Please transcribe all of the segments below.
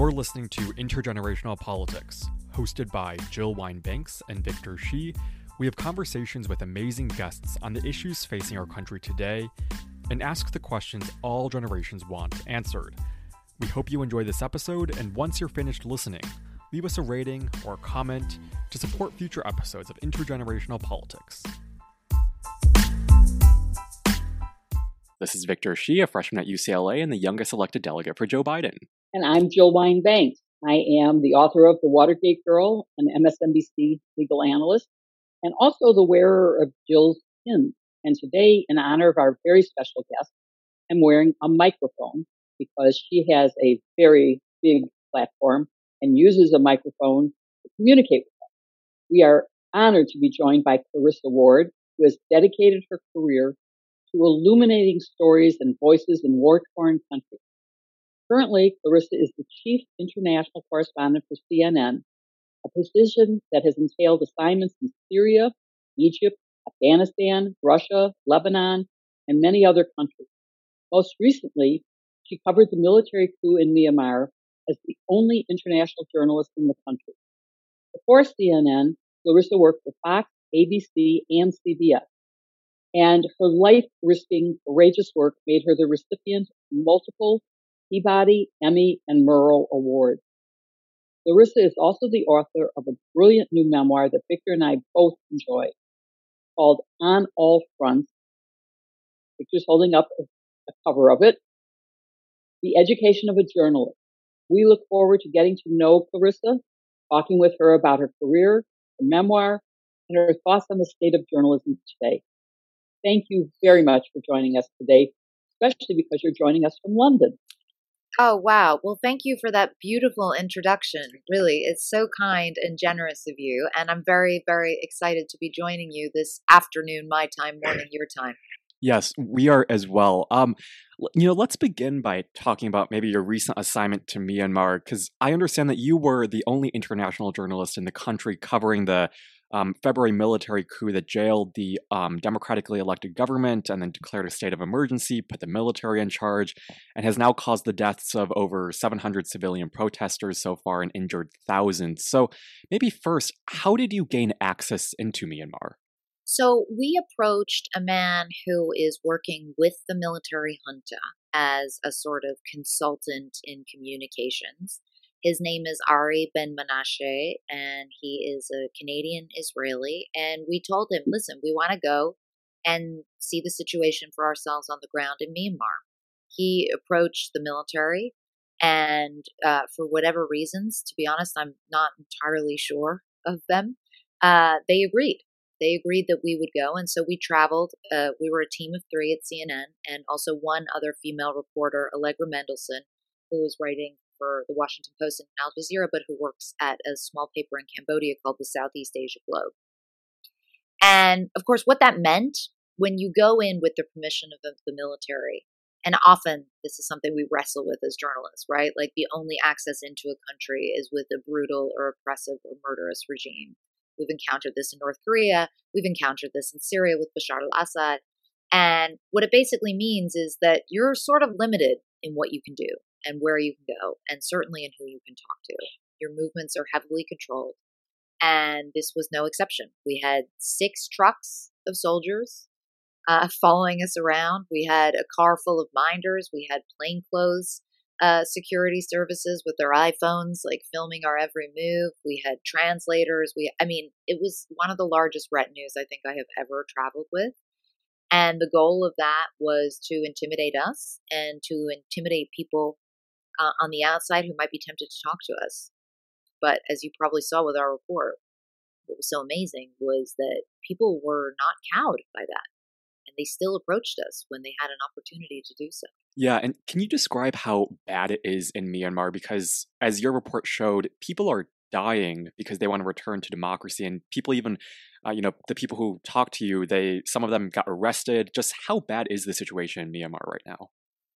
You're listening to Intergenerational Politics, hosted by Jill Wine-Banks and Victor Shi. We have conversations with amazing guests on the issues facing our country today and ask the questions all generations want answered. We hope you enjoy this episode, and once you're finished listening, leave us a rating or a comment to support future episodes of Intergenerational Politics. This is Victor Shi, a freshman at UCLA and the youngest elected delegate for Joe Biden. And I'm Jill Wine-Banks. I am the author of The Watergate Girl, an MSNBC legal analyst, and also the wearer of Jill's pin. And today, in honor of our very special guest, I'm wearing a microphone because she has a very big platform and uses a microphone to communicate with us. We are honored to be joined by Clarissa Ward, who has dedicated her career to illuminating stories and voices in war-torn countries. Currently, Clarissa is the chief international correspondent for CNN, a position that has entailed assignments in Syria, Egypt, Afghanistan, Russia, Lebanon, and many other countries. Most recently, she covered the military coup in Myanmar as the only international journalist in the country. Before CNN, Clarissa worked for Fox, ABC, and CBS and her life risking courageous work made her the recipient of multiple Peabody, Emmy, and Murrow awards. Clarissa is also the author of a brilliant new memoir that Victor and I both enjoy called On All Fronts. Victor's holding up a cover of it. The Education of a Journalist. We look forward to getting to know Clarissa, talking with her about her career, her memoir, and her thoughts on the state of journalism today. Thank you very much for joining us today, especially because you're joining us from London. Oh, wow. Well, thank you for that beautiful introduction. Really, it's so kind and generous of you. And I'm very, very excited to be joining you this afternoon, my time, morning, your time. Yes, we are as well. Um, you know, let's begin by talking about maybe your recent assignment to Myanmar, because I understand that you were the only international journalist in the country covering the um, February military coup that jailed the um, democratically elected government and then declared a state of emergency, put the military in charge, and has now caused the deaths of over 700 civilian protesters so far and injured thousands. So, maybe first, how did you gain access into Myanmar? So, we approached a man who is working with the military junta as a sort of consultant in communications. His name is Ari Ben Menashe, and he is a Canadian Israeli. And we told him, listen, we want to go and see the situation for ourselves on the ground in Myanmar. He approached the military, and uh, for whatever reasons, to be honest, I'm not entirely sure of them, uh, they agreed. They agreed that we would go. And so we traveled. Uh, we were a team of three at CNN, and also one other female reporter, Allegra Mendelsohn, who was writing for the Washington Post and Al Jazeera, but who works at a small paper in Cambodia called the Southeast Asia Globe. And of course, what that meant when you go in with the permission of the, military, and often this is something we wrestle with as journalists, right? Like the only access into a country is with a brutal or oppressive or murderous regime. We've encountered this in North Korea. We've encountered this in Syria with Bashar al Assad. And what it basically means is that you're sort of limited in what you can do and where you can go, and certainly in who you can talk to. Your movements are heavily controlled. And this was no exception. We had six trucks of soldiers uh, following us around. We had a car full of minders. We had plainclothes uh, security services with their iPhones, like filming our every move. We had translators. We, I mean, it was one of the largest retinues I think I have ever traveled with. And the goal of that was to intimidate us and to intimidate people uh, on the outside who might be tempted to talk to us. But as you probably saw with our report, what was so amazing was that people were not cowed by that. And they still approached us when they had an opportunity to do so. Yeah, and can you describe how bad it is in Myanmar? Because as your report showed, people are dying because they want to return to democracy, and people even, uh, you know, the people who talk to you, they some of them got arrested. Just how bad is the situation in Myanmar right now?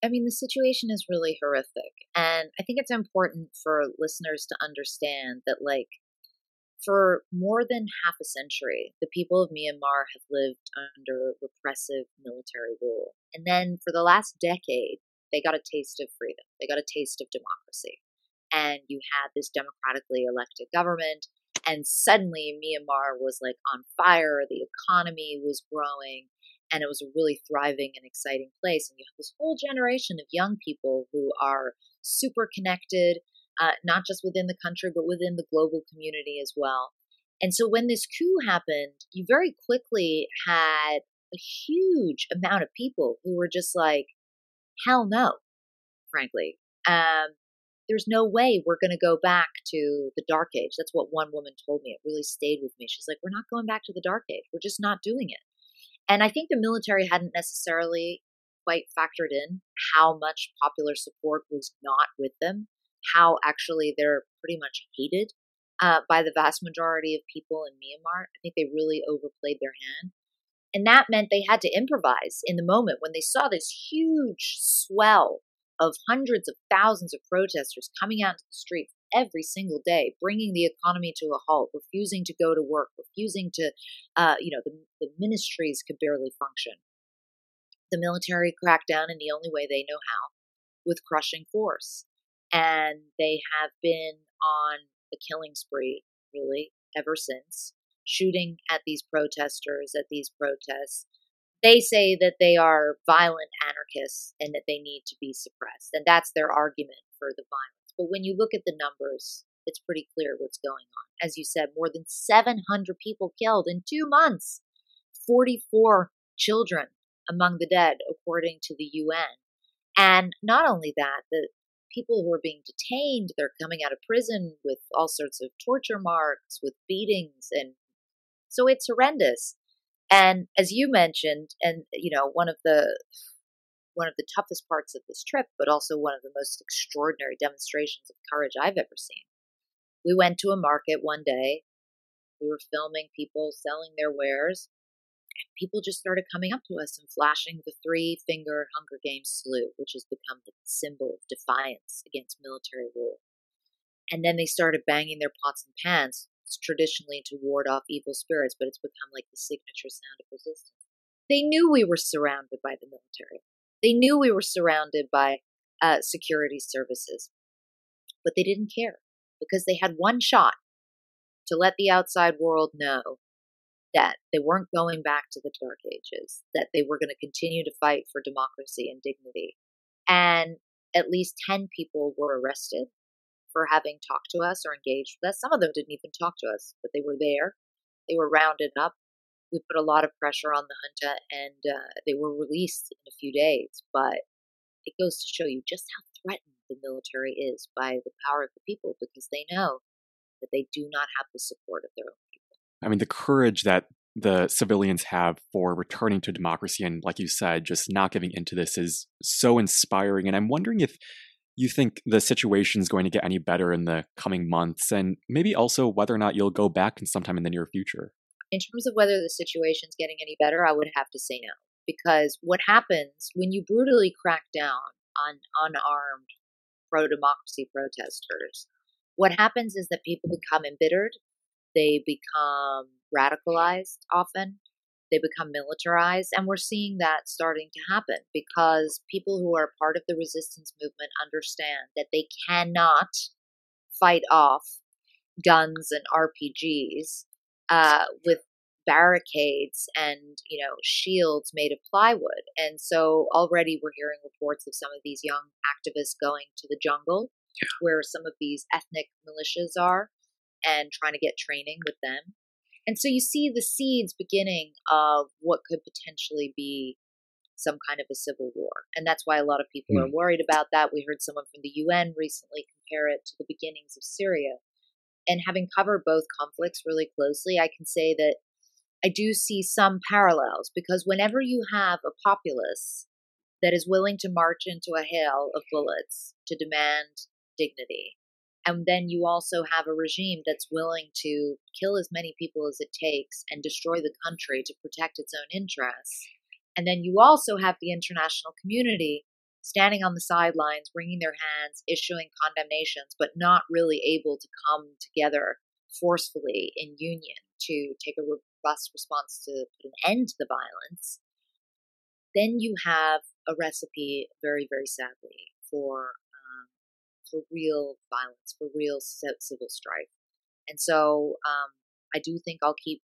I mean, the situation is really horrific. And I think it's important for listeners to understand that, like, for more than half a century, the people of Myanmar have lived under repressive military rule. And then for the last decade, they got a taste of freedom, they got a taste of democracy. and you had this democratically elected government. And suddenly Myanmar was like on fire, the economy was growing, and it was a really thriving and exciting place. And you have this whole generation of young people who are super connected, uh, not just within the country, but within the global community as well. And so when this coup happened, you very quickly had a huge amount of people who were just like, hell no, frankly. Um, there's no way we're going to go back to the dark age. That's what one woman told me. It really stayed with me. She's like, we're not going back to the dark age. We're just not doing it. And I think the military hadn't necessarily quite factored in how much popular support was not with them, how actually they're pretty much hated uh, by the vast majority of people in Myanmar. I think they really overplayed their hand. And that meant they had to improvise in the moment when they saw this huge swell of hundreds of thousands of protesters coming out to the streets every single day, bringing the economy to a halt, refusing to go to work, refusing to, uh, you know, the, the ministries could barely function. The military cracked down in the only way they know how, with crushing force. And they have been on the killing spree, really, ever since, shooting at these protesters, at these protests, they say that they are violent anarchists and that they need to be suppressed. And that's their argument for the violence. But when you look at the numbers, it's pretty clear what's going on. As you said, more than 700 people killed in two months, 44 children among the dead, according to the UN. And not only that, the people who are being detained, they're coming out of prison with all sorts of torture marks, with beatings. And so it's horrendous. And as you mentioned, and you know, one of the one of the toughest parts of this trip, but also one of the most extraordinary demonstrations of courage I've ever seen. We went to a market one day. We were filming people selling their wares. And people just started coming up to us and flashing the three finger Hunger Games salute, which has become the symbol of defiance against military rule. And then they started banging their pots and pans traditionally to ward off evil spirits, but it's become like the signature sound of resistance. They knew we were surrounded by the military. They knew we were surrounded by uh, security services, but they didn't care because they had one shot to let the outside world know that they weren't going back to the dark ages, that they were going to continue to fight for democracy and dignity. And at least 10 people were arrested for having talked to us or engaged with us. Some of them didn't even talk to us, but they were there. They were rounded up. We put a lot of pressure on the junta, and uh, they were released in a few days. But it goes to show you just how threatened the military is by the power of the people because they know that they do not have the support of their own people. I mean, the courage that the civilians have for returning to democracy and, like you said, just not giving into this is so inspiring. And I'm wondering if you think the situation is going to get any better in the coming months, and maybe also whether or not you'll go back sometime in the near future. In terms of whether the situation is getting any better, I would have to say no. Because what happens when you brutally crack down on unarmed pro democracy protesters, what happens is that people become embittered, they become radicalized often, they become militarized. And we're seeing that starting to happen because people who are part of the resistance movement understand that they cannot fight off guns and RPGs uh, with barricades and you know shields made of plywood and so already we're hearing reports of some of these young activists going to the jungle yeah. where some of these ethnic militias are and trying to get training with them and so you see the seeds beginning of what could potentially be some kind of a civil war. And that's why a lot of people mm. are hmm. worried about that. We heard someone from the UN recently compare it to the beginnings of Syria. And having covered both conflicts really closely, I can say that I do see some parallels because whenever you have a populace that is willing to march into a hail of bullets to demand dignity, and then you also have a regime that's willing to kill as many people as it takes and destroy the country to protect its own interests. And then you also have the international community standing on the sidelines, wringing their hands, issuing condemnations, but not really able to come together forcefully in union to take a robust response to put an end to the violence. Then you have a recipe, very, very sadly, for for real violence, for real civil strife. And so um, I do think I'll keep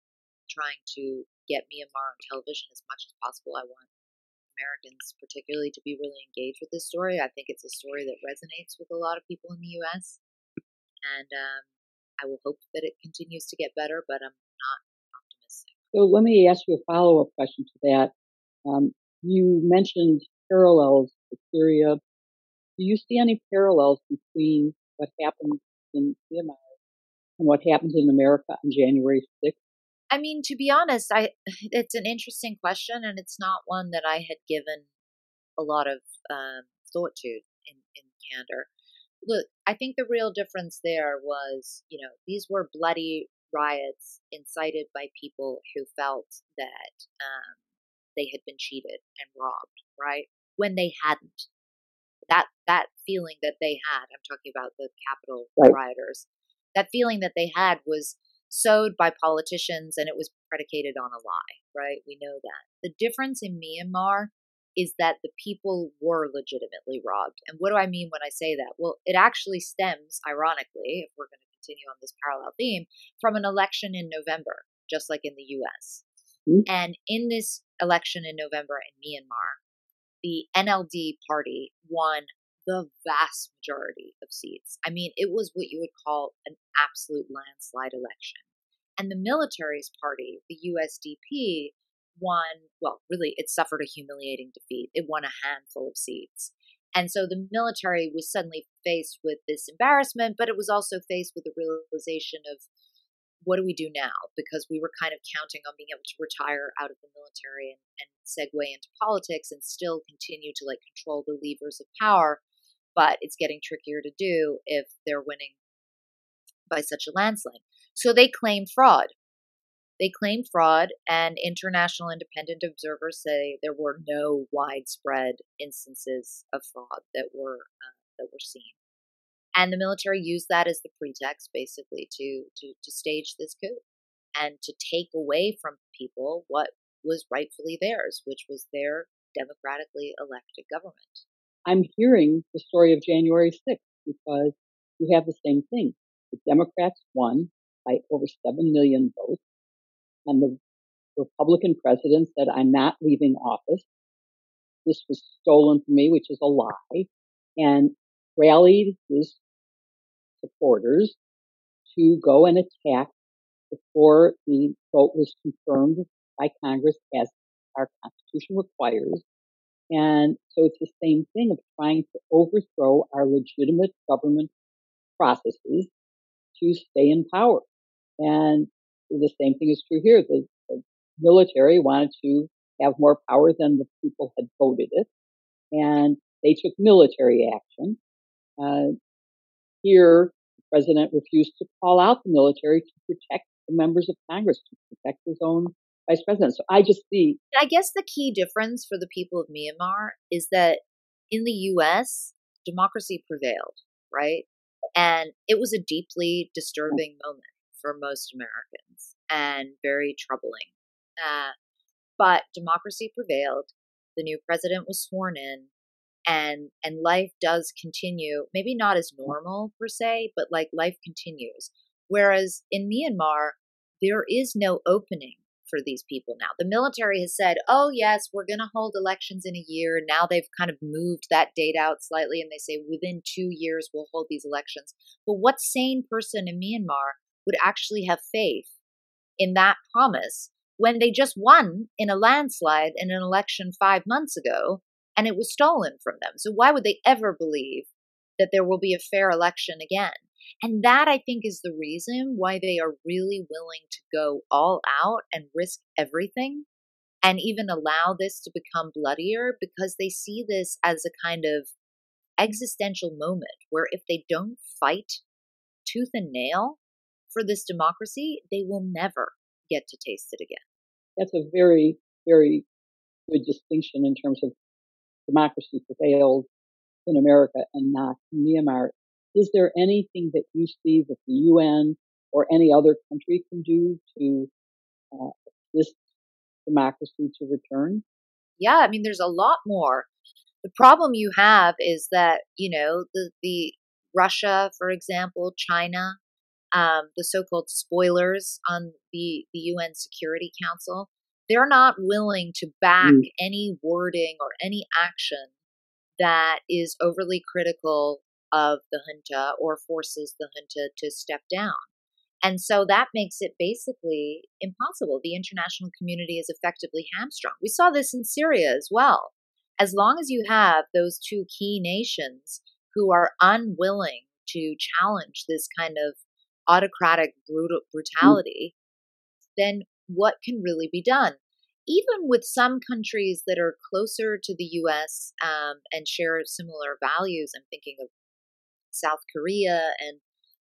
trying to get Myanmar on television as much as possible. I want Americans, particularly, to be really engaged with this story. I think it's a story that resonates with a lot of people in the U.S. And um, I will hope that it continues to get better, but I'm not optimistic. So let me ask you a follow up question to that. Um, you mentioned parallels with Syria. Do you see any parallels between what happened in Myanmar and what happened in America on January 6th? I mean, to be honest, I it's an interesting question, and it's not one that I had given a lot of um, thought to in, in candor. Look, I think the real difference there was, you know, these were bloody riots incited by people who felt that um, they had been cheated and robbed, right? When they hadn't. That that feeling that they had, I'm talking about the Capitol right. rioters, that feeling that they had was sowed by politicians and it was predicated on a lie, right? We know that. The difference in Myanmar is that the people were legitimately robbed. And what do I mean when I say that? Well, it actually stems, ironically, if we're going to continue on this parallel theme, from an election in November, just like in the US. Mm-hmm. And in this election in November in Myanmar, the NLD party won the vast majority of seats. I mean, it was what you would call an absolute landslide election. And the military's party, the USDP, won, well, really, it suffered a humiliating defeat. It won a handful of seats. And so the military was suddenly faced with this embarrassment, but it was also faced with the realization of what do we do now? Because we were kind of counting on being able to retire out of the military and, and segue into politics and still continue to like control the levers of power but it's getting trickier to do if they're winning by such a landslide. So they claim fraud. They claim fraud, and international independent observers say there were no widespread instances of fraud that were uh, that were seen. And the military used that as the pretext, basically, to to to stage this coup and to take away from people what was rightfully theirs, which was their democratically elected government. I'm hearing the story of January 6th because you have the same thing. The Democrats won by over 7 million votes, and the Republican president said, I'm not leaving office. This was stolen from me, which is a lie, and rallied his supporters to go and attack before the vote was confirmed by Congress as our Constitution requires and so it's the same thing of trying to overthrow our legitimate government processes to stay in power. And the same thing is true here. The, the military wanted to have more power than the people had voted it, and they took military action. Uh, here, the president refused to call out the military to protect the members of Congress, to protect his own vice president. So I just see. I guess the key difference for the people of Myanmar is that in the U.S., democracy prevailed, right? And it was a deeply disturbing moment for most Americans and very troubling. Uh, but democracy prevailed. The new president was sworn in, and and life does continue. Maybe not as normal per se, but like life continues. Whereas in Myanmar, there is no opening for these people now. The military has said, oh, yes, we're going to hold elections in a year. Now they've kind of moved that date out slightly and they say within two years we'll hold these elections. But what sane person in Myanmar would actually have faith in that promise when they just won in a landslide in an election five months ago and it was stolen from them? So why would they ever believe that there will be a fair election again? And that I think is the reason why they are really willing to go all out and risk everything and even allow this to become bloodier because they see this as a kind of existential moment where if they don't fight tooth and nail for this democracy, they will never get to taste it again. That's a very, very good distinction in terms of democracy prevailed in America and not Myanmar. Is there anything that you see that the UN or any other country can do to uh, assist democracy to return? Yeah, I mean, there's a lot more. The problem you have is that you know the the Russia, for example, China, um, the so-called spoilers on the the UN Security Council, they're not willing to back mm. any wording or any action that is overly critical of the junta or forces the junta to step down. And so that makes it basically impossible. The international community is effectively hamstrung. We saw this in Syria as well. As long as you have those two key nations who are unwilling to challenge this kind of autocratic brutal, mm. brutality, then what can really be done? Even with some countries that are closer to the US um, and share similar values, I'm thinking of South Korea and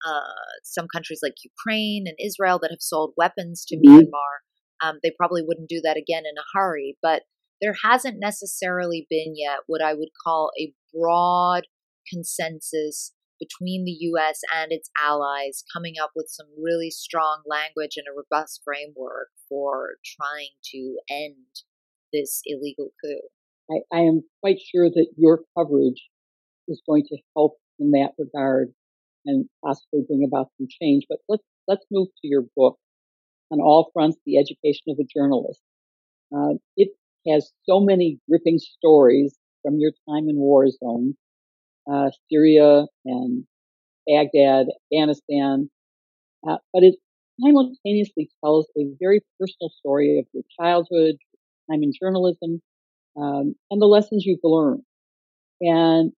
uh, some countries like Ukraine and Israel that have sold weapons to mm-hmm. Myanmar. Um, they probably wouldn't do that again in a hurry, but there hasn't necessarily been yet what I would call a broad consensus between the US and its allies coming up with some really strong language and a robust framework for trying to end this illegal coup. I, I am quite sure that your coverage is going to help in that regard and possibly bring about some change. But let's let's move to your book on all fronts: the education of a journalist. Uh, it has so many gripping stories from your time in war zones, uh, Syria and Baghdad, Afghanistan, uh, but it simultaneously tells a very personal story of your childhood, time in journalism, um, and the lessons you've learned. And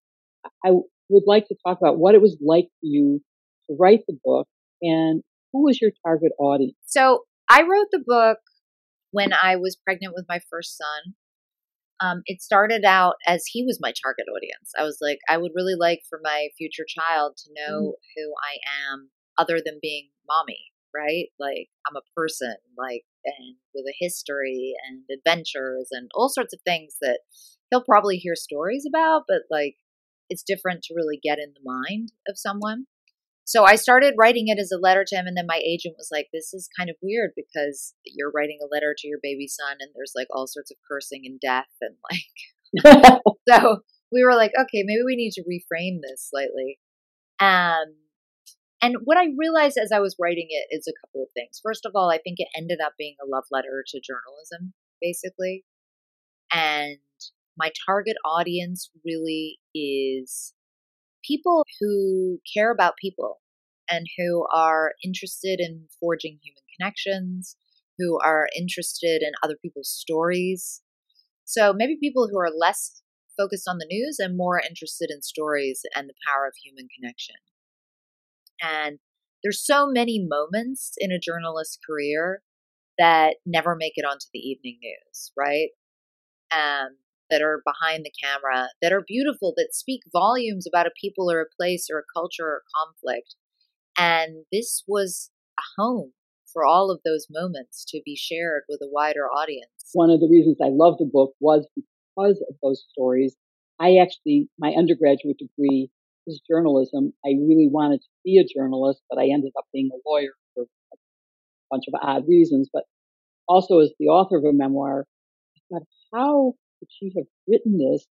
I would like to talk about what it was like for you to write the book and who was your target audience? So I wrote the book when I was pregnant with my first son. Um, it started out as he was my target audience. I was like, I would really like for my future child to know mm. who I am other than being mommy, right? Like I'm a person, like, and with a history and adventures and all sorts of things that he'll probably hear stories about, but like it's different to really get in the mind of someone. So I started writing it as a letter to him, and then my agent was like, "This is kind of weird because you're writing a letter to your baby son, and there's like all sorts of cursing and death, and like." so we were like, "Okay, maybe we need to reframe this slightly." Um, and what I realized as I was writing it is a couple of things. First of all, I think it ended up being a love letter to journalism, basically, and my target audience really is people who care about people and who are interested in forging human connections, who are interested in other people's stories. So maybe people who are less focused on the news and more interested in stories and the power of human connection. And there's so many moments in a journalist's career that never make it onto the evening news, right? Um, that are behind the camera that are beautiful, that speak volumes about a people or a place or a culture or a conflict. And this was a home for all of those moments to be shared with a wider audience. One of the reasons I love the book was because of those stories. I actually, my undergraduate degree is journalism. I really wanted to be a journalist, but I ended up being a lawyer for a bunch of odd reasons. But also as the author of a memoir, I thought, how could she have written this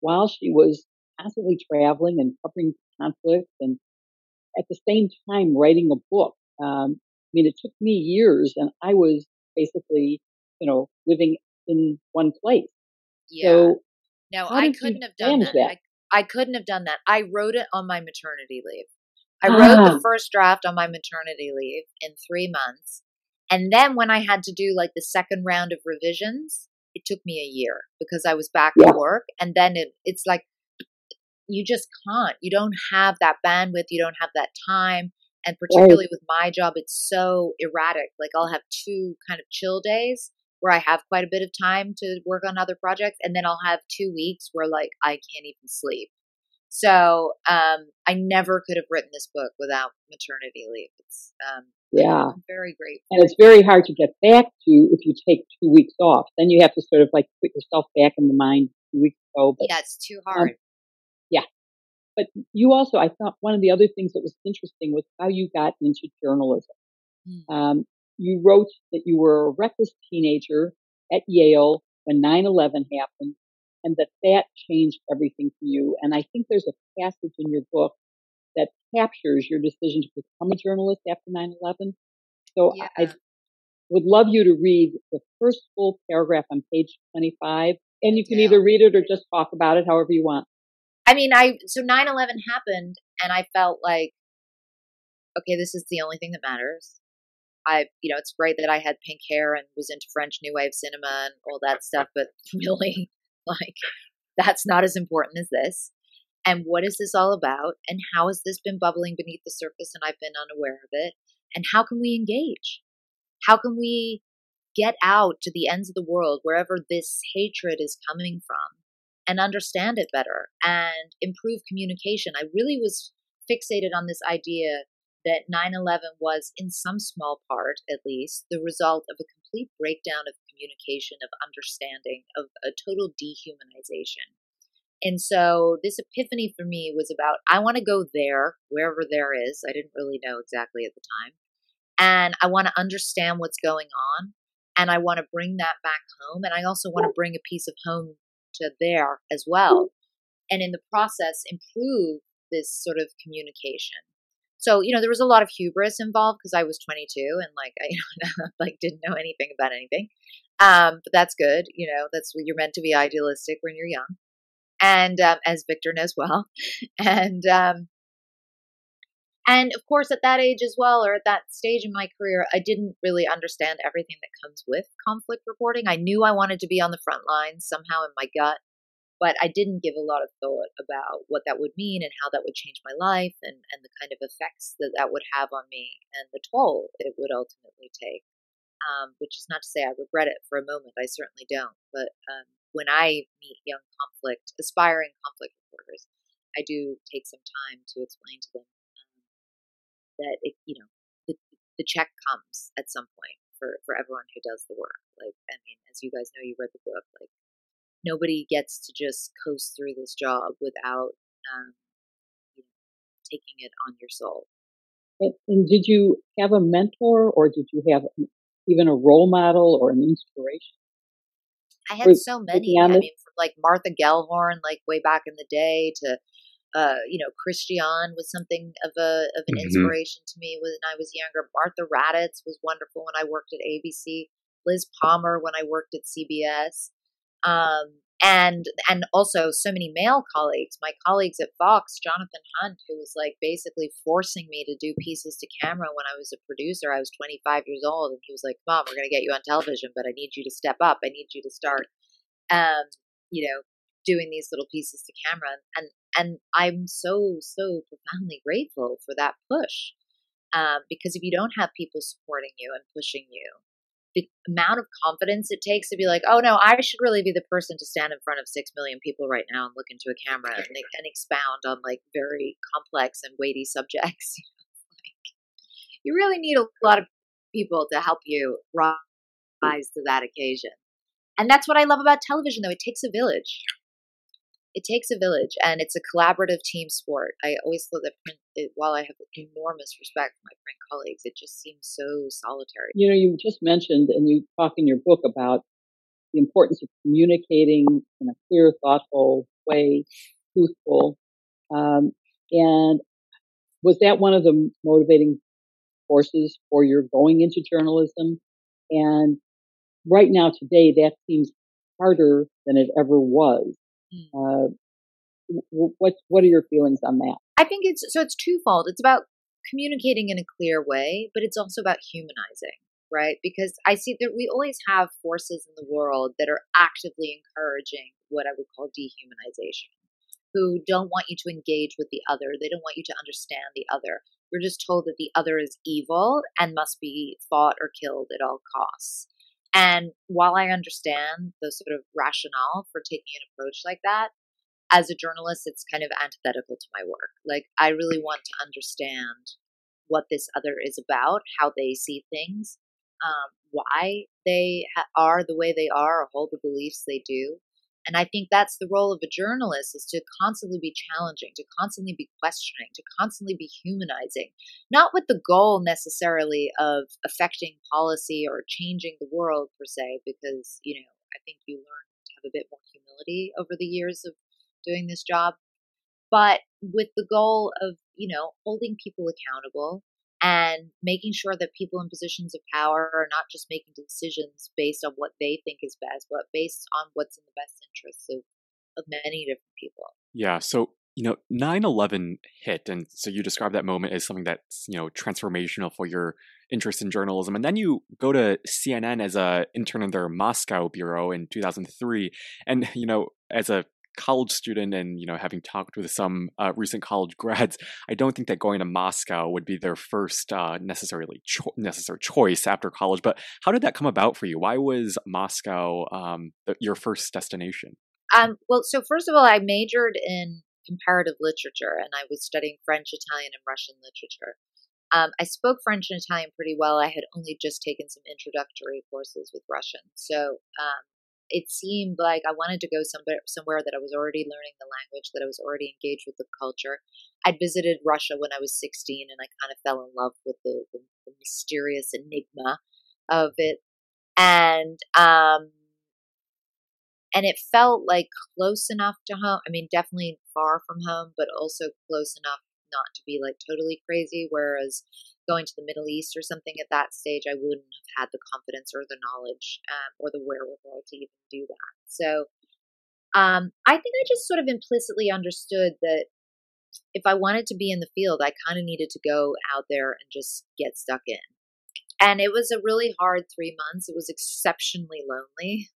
while she was constantly traveling and covering conflict and at the same time writing a book? Um, I mean, it took me years and I was basically, you know, living in one place. Yeah. So no, I couldn't have done that. that? I, I, couldn't have done that. I wrote it on my maternity leave. I wrote ah. the first draft on my maternity leave in three months. And then when I had to do like the second round of revisions, it took me a year because I was back yeah. at work. And then it, it's like, you just can't. You don't have that bandwidth. You don't have that time. And particularly right. with my job, it's so erratic. Like I'll have two kind of chill days where I have quite a bit of time to work on other projects. And then I'll have two weeks where like I can't even sleep. So um, I never could have written this book without maternity leave. It's um, yeah. I'm very grateful. And it's very hard to get back to if you take two weeks off. Then you have to sort of like put yourself back in the mind two weeks ago. But, yeah, it's too um, hard. Um, yeah. But you also, I thought one of the other things that was interesting was how you got into journalism. Mm. Um, you wrote that you were a reckless teenager at Yale when 9-11 happened and that that changed everything for you. And I think there's a passage in your book captures your decision to become a journalist after 9/11. So Yeah. I would love you to read the first full paragraph on page 25, and you can Yeah. either read it or just talk about it, however you want. I mean, I so 9/11 happened, and I felt like, okay, this is the only thing that matters. I, you know, it's great that I had pink hair and was into French New Wave cinema and all that stuff, but really, like, that's not as important as this. And what is this all about? And how has this been bubbling beneath the surface and I've been unaware of it? And how can we engage? How can we get out to the ends of the world, wherever this hatred is coming from, and understand it better and improve communication? I really was fixated on this idea that 9 11 was, in some small part at least, the result of a complete breakdown of communication, of understanding, of a total dehumanization. And so this epiphany for me was about I want to go there, wherever there is. I didn't really know exactly at the time. And I want to understand what's going on. And I want to bring that back home. And I also want to bring a piece of home to there as well. And in the process, improve this sort of communication. So, you know, there was a lot of hubris involved because I was 22 and like I you know, like didn't know anything about anything. Um, but that's good. You know, that's you're meant to be idealistic when you're young. And um, as Victor knows well. And um, and of course, at that age as well, or at that stage in my career, I didn't really understand everything that comes with conflict reporting. I knew I wanted to be on the front lines somehow in my gut, but I didn't give a lot of thought about what that would mean and how that would change my life and, and the kind of effects that that would have on me and the toll it would ultimately take. Um, which is not to say I regret it for a moment. I certainly don't. But um, when I meet young conflict, aspiring conflict reporters, I do take some time to explain to them um, that it, you know, the, the check comes at some point for, for everyone who does the work. Like, I mean, as you guys know, you read the book, like, nobody gets to just coast through this job without, um, you know, taking it on your soul. And, and did you have a mentor or did you have even a role model or an inspiration? I had so many. I mean, from like Martha Gellhorn, like way back in the day, to uh, you know, Christiane was something of a of an Mhm. inspiration to me when I was younger. Martha Raddatz was wonderful when I worked at ABC. Liz Palmer when I worked at CBS. Um, and and also so many male colleagues, my colleagues at Fox, Jonathan Hunt, who was like basically forcing me to do pieces to camera when I was a producer. I was 25 years old, and he was like, "Mom, we're going to get you on television, but I need you to step up. I need you to start, um, you know, doing these little pieces to camera." And and I'm so so profoundly grateful for that push, um, because if you don't have people supporting you and pushing you, the amount of confidence it takes to be like, oh no, I should really be the person to stand in front of six million people right now and look into a camera and, and expound on like very complex and weighty subjects. Like, you really need a lot of people to help you rise to that occasion. And that's what I love about television, though. It takes a village. It takes a village, and it's a collaborative team sport. I always thought that print, it, while I have enormous respect for my print colleagues, it just seems so solitary. You know, you just mentioned and you talk in your book about the importance of communicating in a clear, thoughtful way, truthful. Um, and was that one of the motivating forces for your going into journalism? And right now, today, that seems harder than it ever was. Mm. Uh, what what are your feelings on that? I think it's so it's twofold. It's about communicating in a clear way, but it's also about humanizing, right? Because I see that we always have forces in the world that are actively encouraging what I would call dehumanization, who don't want you to engage with the other. They don't want you to understand the other. We're just told that the other is evil and must be fought or killed at all costs. And while I understand the sort of rationale for taking an approach like that, as a journalist, it's kind of antithetical to my work. Like, I really want to understand what this other is about, how they see things, um, why they ha- are the way they are, or hold the beliefs they do. And I think that's the role of a journalist is to constantly be challenging, to constantly be questioning, to constantly be humanizing, not with the goal necessarily of affecting policy or changing the world per se, because, you know, I think you learn to have a bit more humility over the years of doing this job. but with the goal of, you know, holding people accountable and making sure that people in positions of power are not just making decisions based on what they think is best, but based on what's in the best interests of, of many different people. Yeah. So, you know, 9 11 hit. And so you describe that moment as something that's, you know, transformational for your interest in journalism. And then you go to CNN as a intern in their Moscow bureau in 2003. And, you know, as a college student and you know having talked with some uh, recent college grads i don't think that going to moscow would be their first uh, necessarily cho- necessary choice after college but how did that come about for you why was moscow um, your first destination um, well so first of all i majored in comparative literature and i was studying french italian and russian literature um, I spoke French and Italian pretty well. I had only just taken some introductory courses with Russian. So um, it seemed like I wanted to go somewhere somewhere that I was already learning the language, that I was already engaged with the culture. I'd visited Russia when I was 16, and I kind of fell in love with the, the, the mysterious enigma of it, and um, and it felt like close enough to home. I mean, definitely far from home, but also close enough not to be like totally crazy. Whereas going to the Middle East or something at that stage, I wouldn't have had the confidence or the knowledge um, or the wherewithal to even do that. So um, I think I just sort of implicitly understood that if I wanted to be in the field, I kind of needed to go out there and just get stuck in. And it was a really hard three months. It was exceptionally lonely.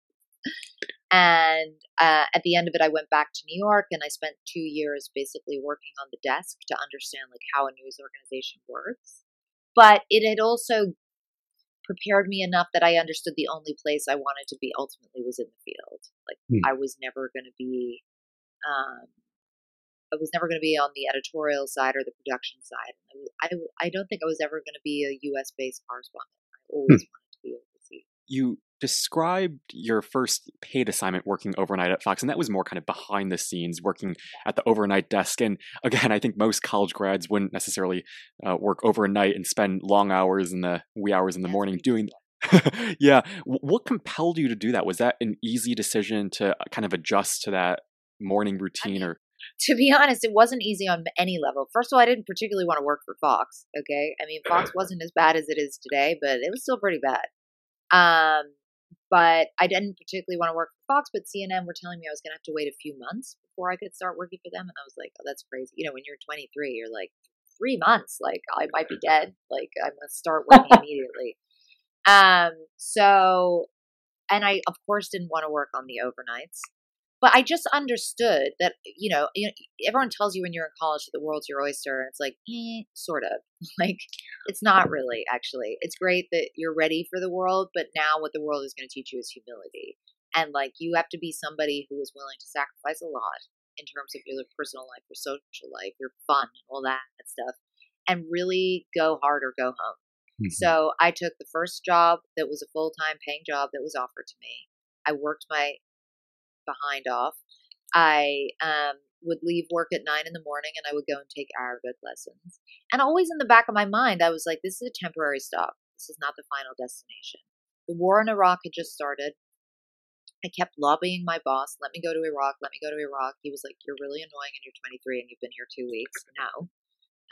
And uh, at the end of it, I went back to New York and I spent two years basically working on the desk to understand like how a news organization works. But it had also prepared me enough that I understood the only place I wanted to be ultimately was in the field. Like hmm. I was never going to be, um, I was never going to be on the editorial side or the production side. I, I, I don't think I was ever going to be a U.S. based correspondent. I always hmm. wanted to be overseas. You described your first paid assignment working overnight at Fox, and that was more kind of behind the scenes, working at the overnight desk. And again, I think most college grads wouldn't necessarily uh, work overnight and spend long hours in the wee hours in the morning doing. yeah, what compelled you to do that? Was that an easy decision to uh, kind of adjust to that morning routine, or to be honest, it wasn't easy on any level. First of all, I didn't particularly want to work for Fox. Okay, I mean, Fox wasn't as bad as it is today, but it was still pretty bad. Um, but I didn't particularly want to work for Fox, but CNN were telling me I was going to have to wait a few months before I could start working for them. And I was like, oh, that's crazy. You know, when you're 23, you're like, three months, like I might be dead. Like I must start working immediately. Um, so, and I, of course, didn't want to work on the overnights. But I just understood that, you know, you know, everyone tells you when you're in college that the world's your oyster. And it's like, eh, sort of. Like, it's not really, actually. It's great that you're ready for the world, but now what the world is going to teach you is humility. And, like, you have to be somebody who is willing to sacrifice a lot in terms of your personal life, your social life, your fun, all that stuff, and really go hard or go home. Mm-hmm. So I took the first job that was a full time paying job that was offered to me. I worked my behind off. I um, would leave work at nine in the morning and I would go and take Arabic lessons. And always in the back of my mind, I was like, this is a temporary stop. This is not the final destination. The war in Iraq had just started. I kept lobbying my boss, let me go to Iraq, let me go to Iraq. He was like, You're really annoying and you're 23 and you've been here two weeks. No.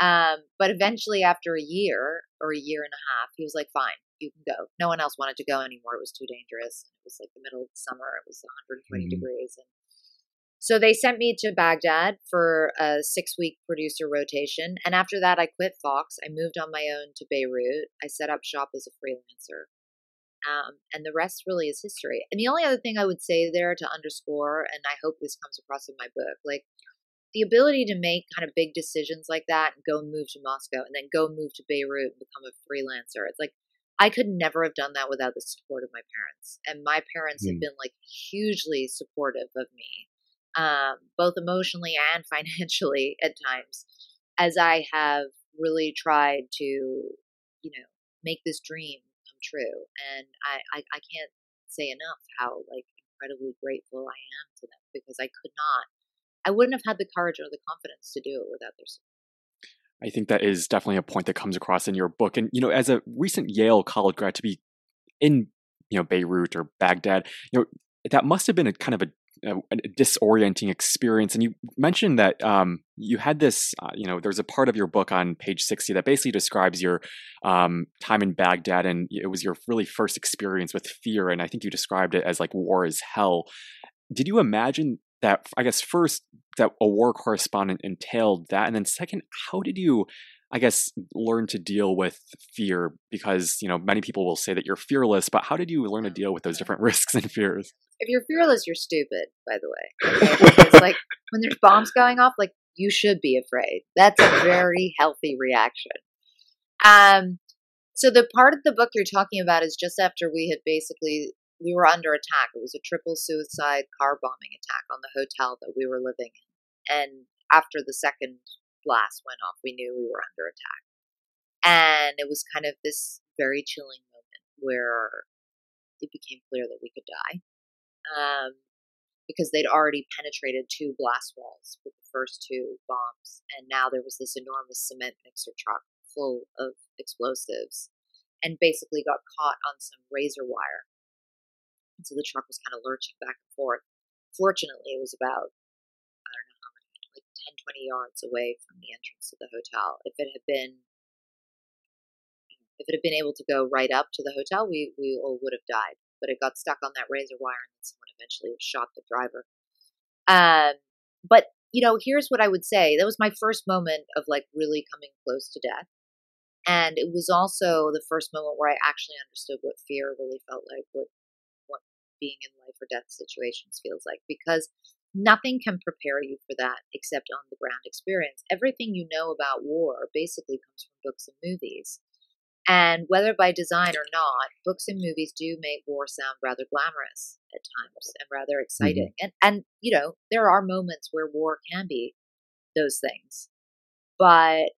Um, but eventually, after a year or a year and a half, he was like, Fine, you can go. No one else wanted to go anymore. It was too dangerous. It was like the middle of the summer. It was 120 mm-hmm. degrees. And so they sent me to Baghdad for a six week producer rotation. And after that, I quit Fox. I moved on my own to Beirut. I set up shop as a freelancer. Um, and the rest really is history. And the only other thing I would say there to underscore, and I hope this comes across in my book, like the ability to make kind of big decisions like that and go move to Moscow and then go move to Beirut and become a freelancer. It's like I could never have done that without the support of my parents. And my parents mm. have been like hugely supportive of me, um, both emotionally and financially at times, as I have really tried to, you know, make this dream come true. And I, I, I can't say enough how like incredibly grateful I am to them because I could not, I wouldn't have had the courage or the confidence to do it without their support. I think that is definitely a point that comes across in your book. And, you know, as a recent Yale college grad to be in, you know, Beirut or Baghdad, you know, that must have been a kind of a, a, disorienting experience. And you mentioned that um, you had this, uh, you know, there's a part of your book on page 60 that basically describes your um, time in Baghdad, and it was your really first experience with fear. And I think you described it as like war is hell. Did you imagine that? I guess first that a war correspondent entailed that, and then second, how did you? I guess learn to deal with fear because you know many people will say that you're fearless, but how did you learn to deal with those different risks and fears? If you're fearless, you're stupid. By the way, it's like when there's bombs going off, like you should be afraid. That's a very healthy reaction. Um, so the part of the book you're talking about is just after we had basically we were under attack. It was a triple suicide car bombing attack on the hotel that we were living in, and after the second blast went off, we knew we were under attack. And it was kind of this very chilling moment where it became clear that we could die. Um, because they'd already penetrated two blast walls with the first two bombs. And now there was this enormous cement mixer truck full of explosives and basically got caught on some razor wire. And so the truck was kind of lurching back and forth. Fortunately, it was about I don't know how many 10, 20 yards away from the entrance to the hotel. If it had been if it had been able to go right up to the hotel, we, we all would have died. But it got stuck on that razor wire and then someone eventually shot the driver. Um, but, you know, here's what I would say. That was my first moment of like really coming close to death. And it was also the first moment where I actually understood what fear really felt like, what being in life or death situations feels like. Because Nothing can prepare you for that except on the ground experience. Everything you know about war basically comes from books and movies. And whether by design or not, books and movies do make war sound rather glamorous at times and rather mm-hmm. exciting. Mm-hmm. And and you know, there are moments where war can be those things. But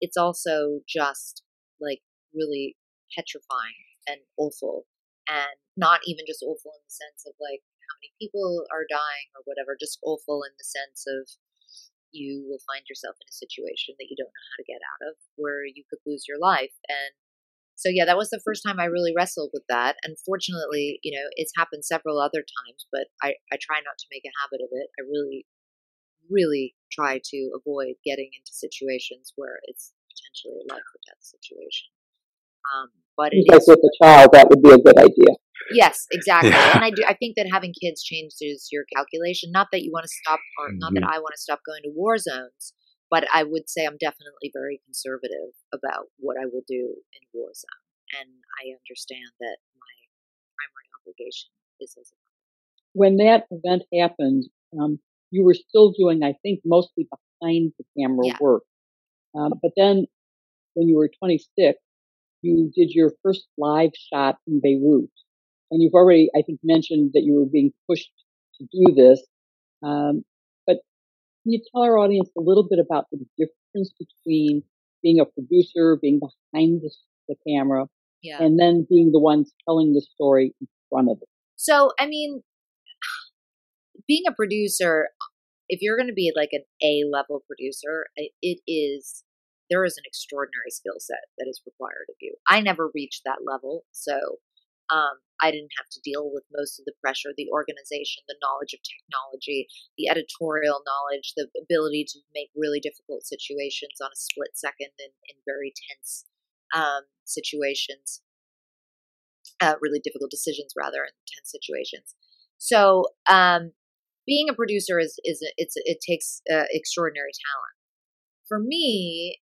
it's also just like really petrifying and awful and not even just awful in the sense of like how many people are dying or whatever, just awful in the sense of you will find yourself in a situation that you don't know how to get out of where you could lose your life. And so, yeah, that was the first time I really wrestled with that. And fortunately, you know, it's happened several other times, but I, I try not to make a habit of it. I really, really try to avoid getting into situations where it's potentially a life or death situation. Um, but like with a child, that would be a good idea. Yes, exactly. Yeah. And I do. I think that having kids changes your calculation. Not that you want to stop, or mm-hmm. not that mm-hmm. I want to stop going to war zones, but I would say I'm definitely very conservative about what I will do in war zone, and I understand that my primary obligation is as a when that event happened, um, you were still doing, I think, mostly behind the camera yeah. work. Um, but then, when you were 26, you did your first live shot in Beirut. And you've already, I think, mentioned that you were being pushed to do this. Um, but can you tell our audience a little bit about the difference between being a producer, being behind the, the camera, yeah. and then being the ones telling the story in front of it? So, I mean, being a producer, if you're going to be like an A level producer, it is there is an extraordinary skill set that is required of you. I never reached that level, so um, I didn't have to deal with most of the pressure, the organization, the knowledge of technology, the editorial knowledge, the ability to make really difficult situations on a split second in, in very tense um, situations, uh, really difficult decisions rather in tense situations. So um, being a producer is is it's it takes uh, extraordinary talent. For me,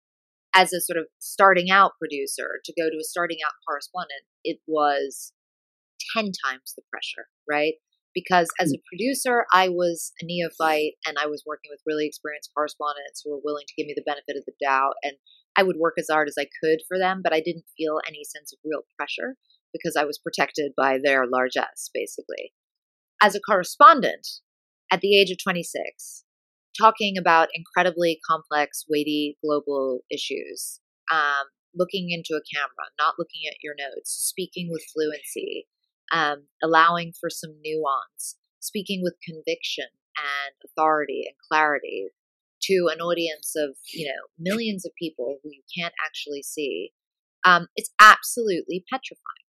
as a sort of starting out producer to go to a starting out correspondent, it was 10 times the pressure, right? Because as a mm. producer, I was a neophyte and I was working with really experienced correspondents who were willing to give me the benefit of the doubt. And I would work as hard as I could for them, but I didn't feel any sense of real pressure because I was protected by their largesse, basically. As a correspondent, at the age of 26, talking about incredibly complex, weighty global issues, um, looking into a camera, not looking at your notes, speaking with fluency, um, allowing for some nuance, speaking with conviction and authority and clarity to an audience of you know millions of people who you can't actually see. Um, it's absolutely petrifying,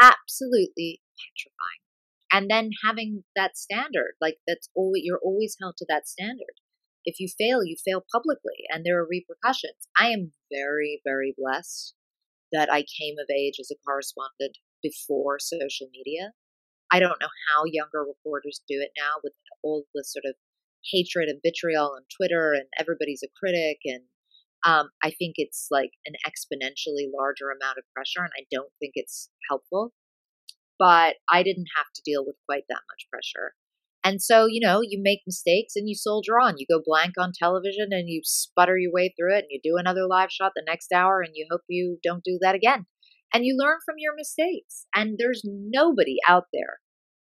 absolutely petrifying. And then having that standard like that's always you're always held to that standard. If you fail you fail publicly and there are repercussions. I am very very blessed that i came of age as a correspondent before social media. I don't know how younger reporters do it now with all the sort of hatred and vitriol on twitter and everybody's a critic and um, i think it's like an exponentially larger amount of pressure and i don't think it's helpful but I didn't have to deal with quite that much pressure. And so, you know, you make mistakes and you soldier on. You go blank on television and you sputter your way through it and you do another live shot the next hour and you hope you don't do that again. And you learn from your mistakes. And there's nobody out there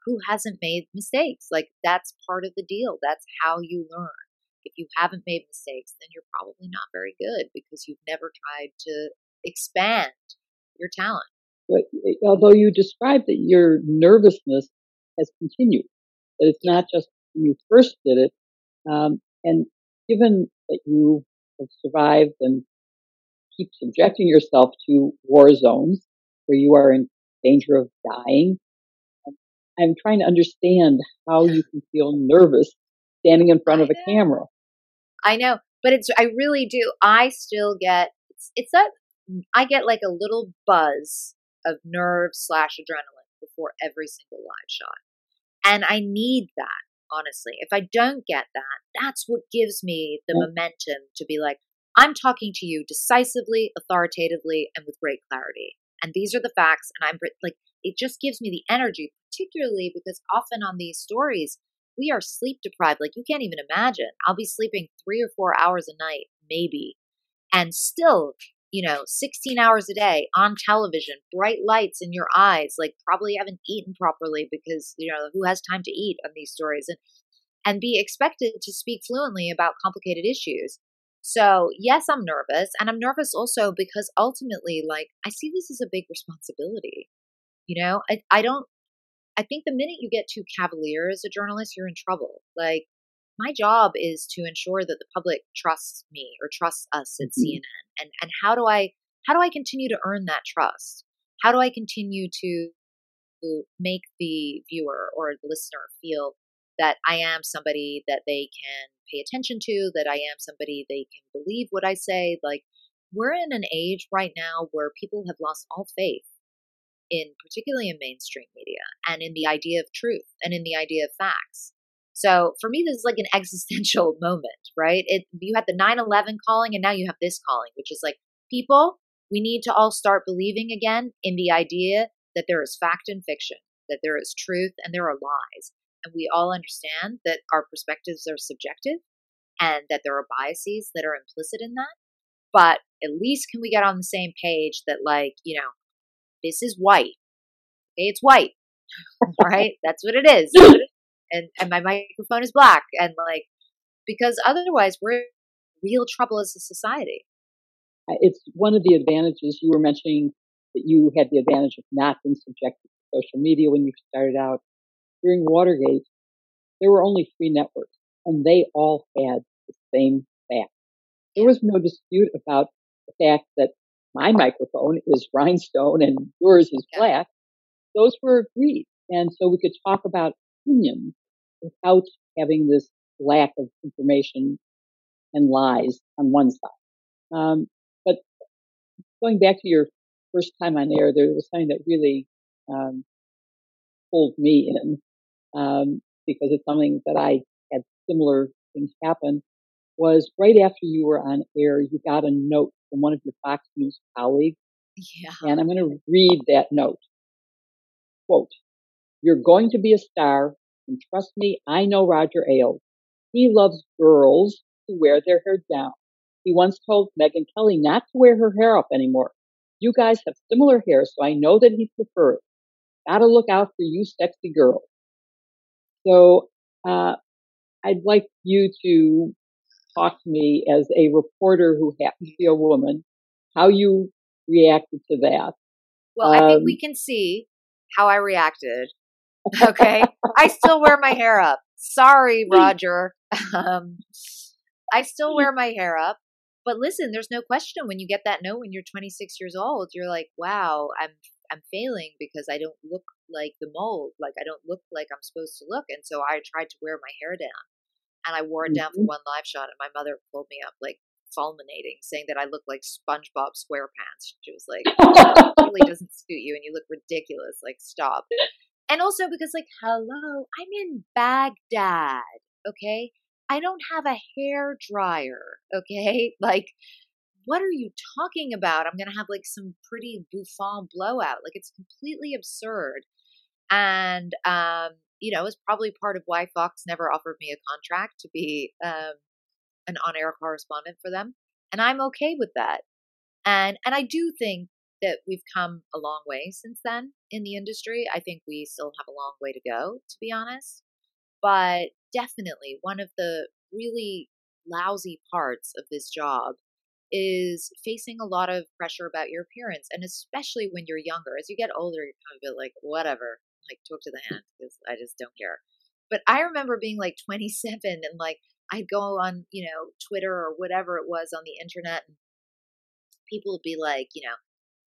who hasn't made mistakes. Like that's part of the deal. That's how you learn. If you haven't made mistakes, then you're probably not very good because you've never tried to expand your talent. But although you described that your nervousness has continued, that it's not just when you first did it, um, and given that you have survived and keep subjecting yourself to war zones where you are in danger of dying, I'm trying to understand how you can feel nervous standing in front of a camera. I know, but it's I really do. I still get it's, it's that I get like a little buzz of nerve slash adrenaline before every single live shot. And I need that, honestly. If I don't get that, that's what gives me the momentum to be like, I'm talking to you decisively, authoritatively, and with great clarity. And these are the facts. And I'm like, it just gives me the energy, particularly because often on these stories, we are sleep deprived. Like you can't even imagine. I'll be sleeping three or four hours a night, maybe, and still you know, 16 hours a day on television, bright lights in your eyes, like probably haven't eaten properly because, you know, who has time to eat on these stories and and be expected to speak fluently about complicated issues. So, yes, I'm nervous and I'm nervous also because ultimately like I see this as a big responsibility. You know, I I don't I think the minute you get too cavalier as a journalist, you're in trouble. Like my job is to ensure that the public trusts me or trusts us at mm-hmm. CNN. And and how do I how do I continue to earn that trust? How do I continue to make the viewer or the listener feel that I am somebody that they can pay attention to, that I am somebody they can believe what I say. Like, we're in an age right now where people have lost all faith in, particularly in mainstream media, and in the idea of truth and in the idea of facts. So for me, this is like an existential moment, right? It, you had the 9 11 calling, and now you have this calling, which is like, people, we need to all start believing again in the idea that there is fact and fiction, that there is truth and there are lies. And we all understand that our perspectives are subjective and that there are biases that are implicit in that. But at least can we get on the same page that, like, you know, this is white. Okay, it's white, right? That's what it is and and my microphone is black and like because otherwise we're real trouble as a society. It's one of the advantages you were mentioning that you had the advantage of not being subjected to social media when you started out. During watergate there were only three networks and they all had the same fact. There was no dispute about the fact that my microphone is rhinestone and yours is black. Those were agreed and so we could talk about opinions without having this lack of information and lies on one side. Um, but going back to your first time on air, there was something that really um, pulled me in um, because it's something that I had similar things happen. Was right after you were on air, you got a note from one of your Fox News colleagues. Yeah. And I'm going to read that note. Quote, you're going to be a star and trust me, I know Roger Ailes. He loves girls who wear their hair down. He once told Megyn Kelly not to wear her hair up anymore. You guys have similar hair, so I know that he prefers. Gotta look out for you sexy girls. So, uh, I'd like you to talk to me as a reporter who happens to be a woman, how you reacted to that. Well, um, I think we um, can see how I reacted Okay. I still wear my hair up. Sorry, Roger. Um, I still wear my hair up. But listen, there's no question when you get that note when you're 26 years old, you're like, wow, I'm I'm failing because I don't look like the mold. Like I don't look like I'm supposed to look. And so I tried to wear my hair down and I wore it down for Mhm. one live shot. And my mother pulled me up like fulminating, saying that I look like SpongeBob SquarePants. She was like, really doesn't suit you and you look ridiculous. Like, stop. And also because, like, hello, I'm in Baghdad, okay? I don't have a hair dryer, okay? Like, what are you talking about? I'm gonna have like some pretty bouffant blowout. Like, it's completely absurd. And, um, you know, it's probably part of why Fox never offered me a contract to be um, an on-air correspondent for them, and I'm okay with that. And and I do think that we've come a long way since then in the industry. I think we still have a long way to go, to be honest. But definitely one of the really lousy parts of this job is facing a lot of pressure about your appearance, and especially when you're younger. As you get older, you're kind of a bit like, whatever, like talk to the hand because I just don't care. But I remember being like 27 and like I'd go on, you know, Twitter or whatever it was on the internet, and people would be like, you know,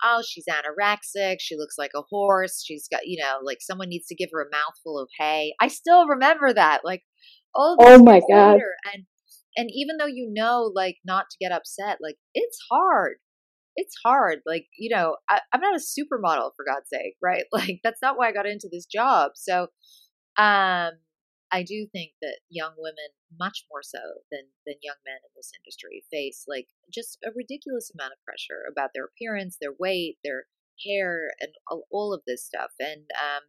oh, she's anorexic. She looks like a horse. She's got, you know, like someone needs to give her a mouthful of hay. I still remember that. Like, all Oh my God. And and even though you know, like, not to get upset, like, it's hard. It's hard. Like, you know, I, I'm not a supermodel for God's sake, right? Like, that's not why I got into this job. So, um, I do think that young women, much more so than than young men in this industry, face like just a ridiculous amount of pressure about their appearance, their weight, their hair, and all, of this stuff. And um,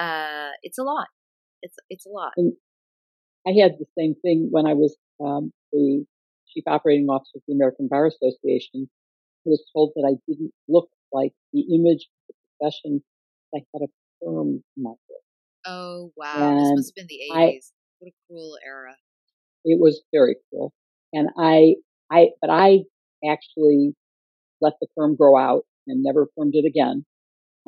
uh, it's a lot. It's it's a lot. I had the same thing when I was um, the chief operating officer of the American Bar Association. I was told that I didn't look like the image of the profession. I had a firm method. Oh wow, this must have been the eighties. What a cruel era. It was very cool. And I, I, but I actually let the firm grow out and never firmed it again,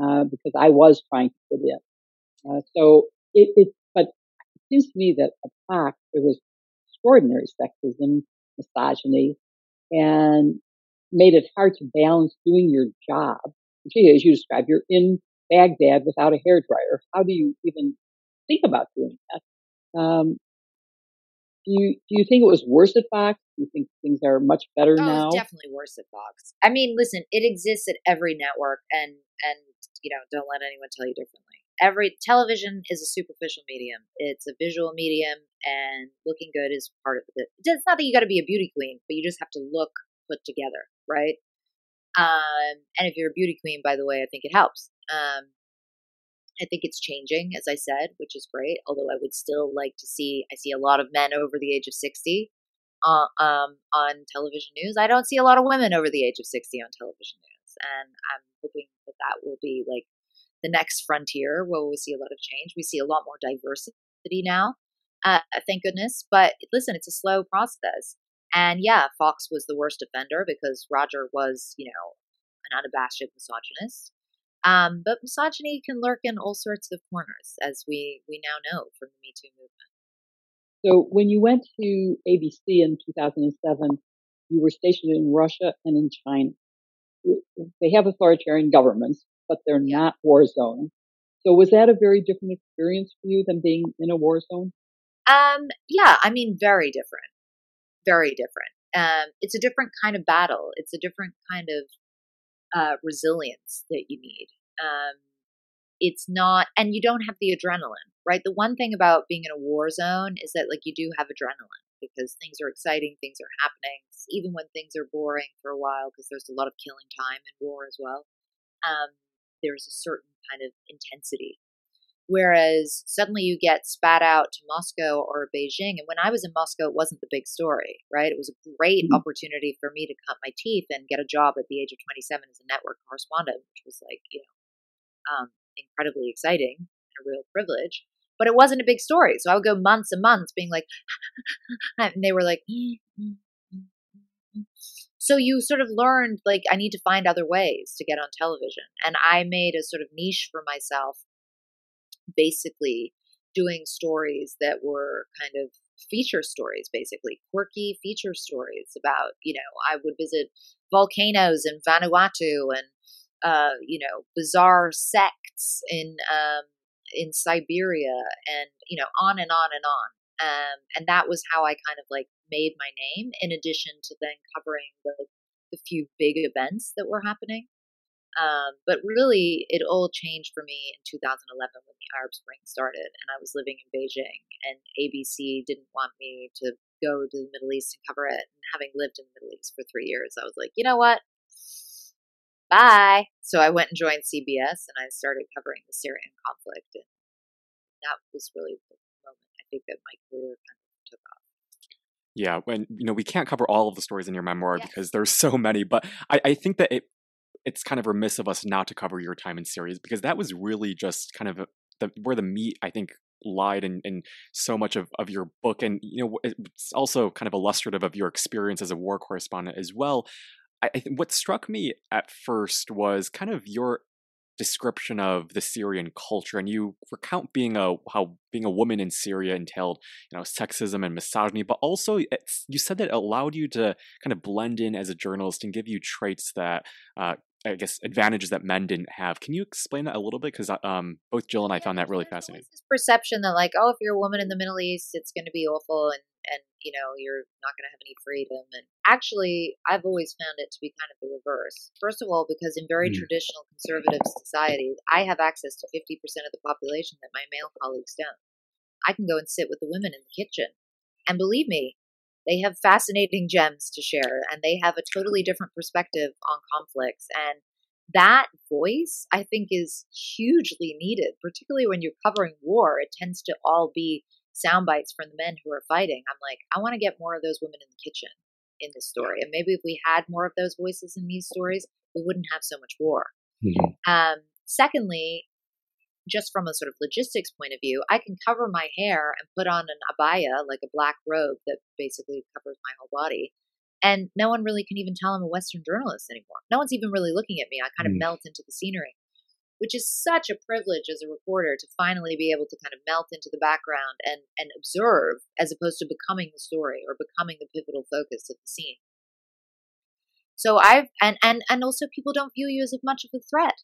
uh, because I was trying to fit in. Uh, so it, it, but it seems to me that at Fox there was extraordinary sexism, misogyny, and made it hard to balance doing your job. Gee, as you described, you're in Baghdad without a hairdryer. How do you even think about doing that? Um, do you do you think it was worse at Fox? Do you think things are much better Oh, now? it's definitely worse at Fox. I mean, listen, it exists at every network, and and you know, don't let anyone tell you differently. Every television is a superficial medium. It's a visual medium, and looking good is part of it. It's not that you got to be a beauty queen, but you just have to look put together, right? Um, and if you're a beauty queen, by the way, I think it helps. Um, I think it's changing, as I said, which is great. Although I would still like to see, I see a lot of men over the age of 60 uh, um, on television news. I don't see a lot of women over the age of 60 on television news. And I'm hoping that that will be like the next frontier where we'll see a lot of change. We see a lot more diversity now, uh, thank goodness. But listen, it's a slow process. And yeah, Fox was the worst offender because Roger was, you know, an unabashed misogynist. Um, but misogyny can lurk in all sorts of corners, as we, we now know from the Me Too movement. So when you went to ABC in 2007, you were stationed in Russia and in China. They have authoritarian governments, but they're not war zones. So was that a very different experience for you than being in a war zone? Um, yeah, I mean, very different. Very different. Um, it's a different kind of battle. It's a different kind of uh, resilience that you need. Um, it's not, and you don't have the adrenaline, right? The one thing about being in a war zone is that, like, you do have adrenaline because things are exciting, things are happening, even when things are boring for a while, because there's a lot of killing time in war as well. Um, there's a certain kind of intensity Whereas suddenly you get spat out to Moscow or Beijing. And when I was in Moscow, it wasn't the big story, right? It was a great Mhm. opportunity for me to cut my teeth and get a job at the age of 27 as a network correspondent, which was like, you know, um, incredibly exciting and a real privilege. But it wasn't a big story. So I would go months and months being like, and they were like, so you sort of learned like I need to find other ways to get on television. And I made a sort of niche for myself basically doing stories that were kind of feature stories, basically quirky feature stories about, you know, I would visit volcanoes in Vanuatu and uh, you know, bizarre sects in um, in Siberia, and you know, on and on and on. Um, and that was how I kind of like made my name. In addition to then covering the the few big events that were happening. Um, but really, it all changed for me in 2011 when the Arab Spring started, and I was living in Beijing, and ABC didn't want me to go to the Middle East and cover it. And having lived in the Middle East for three years, I was like, you know what? Bye. So I went and joined CBS, and I started covering the Syrian conflict, and that was really the moment I think that my career kind of took off. Yeah, when you know we can't cover all of the stories in your memoir Yes. because there's so many, but I, I think that it it's kind of remiss of us not to cover your time in Syria because that was really just kind of the where the meat I think lied in, in so much of, of your book and you know it's also kind of illustrative of your experience as a war correspondent as well. I, I what struck me at first was kind of your description of the Syrian culture, and you recount being a how being a woman in Syria entailed, you know, sexism and misogyny, but also you said that it allowed you to kind of blend in as a journalist and give you traits that, uh, I guess, advantages that men didn't have. Can you explain that a little bit? Because um, both Jill and I Yeah, found that really fascinating. This perception that, like, oh, if you're a woman in the Middle East, it's going to be awful, and and you know you're not going to have any freedom. And actually, I've always found it to be kind of the reverse. First of all, because in very Mm. traditional conservative societies, I have access to fifty percent of the population that my male colleagues don't. I can go and sit with the women in the kitchen, and believe me, they have fascinating gems to share, and they have a totally different perspective on conflicts and that voice i think is hugely needed particularly when you're covering war it tends to all be sound bites from the men who are fighting. I'm like i want to get more of those women in the kitchen in this story and maybe if we had more of those voices in these stories we wouldn't have so much war. Um, secondly just from a sort of logistics point of view i can cover my hair and put on an abaya like a black robe that basically covers my whole body and no one really can even tell I'm a Western journalist anymore. No one's even really looking at me. I kind of Mm. melt into the scenery, which is such a privilege as a reporter to finally be able to kind of melt into the background and and observe as opposed to becoming the story or becoming the pivotal focus of the scene. So I've and and and also people don't view you as much of a threat.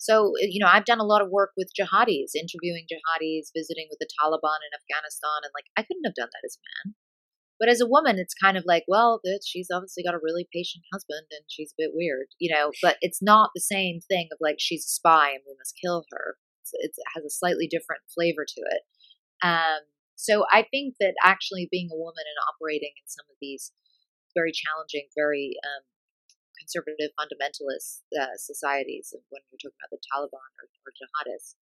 So you know I've done a lot of work with jihadis, interviewing jihadis, visiting with the Taliban in Afghanistan, and like I couldn't have done that as a man. But as a woman, it's kind of like, well, she's obviously got a really patient husband and she's a bit weird, you know. But it's not the same thing of like she's a spy and we must kill her. It's, it has a slightly different flavor to it. Um, so I think that actually being a woman and operating in some of these very challenging, very um, conservative fundamentalist uh, societies, and when you're talking about the Taliban or, or jihadists,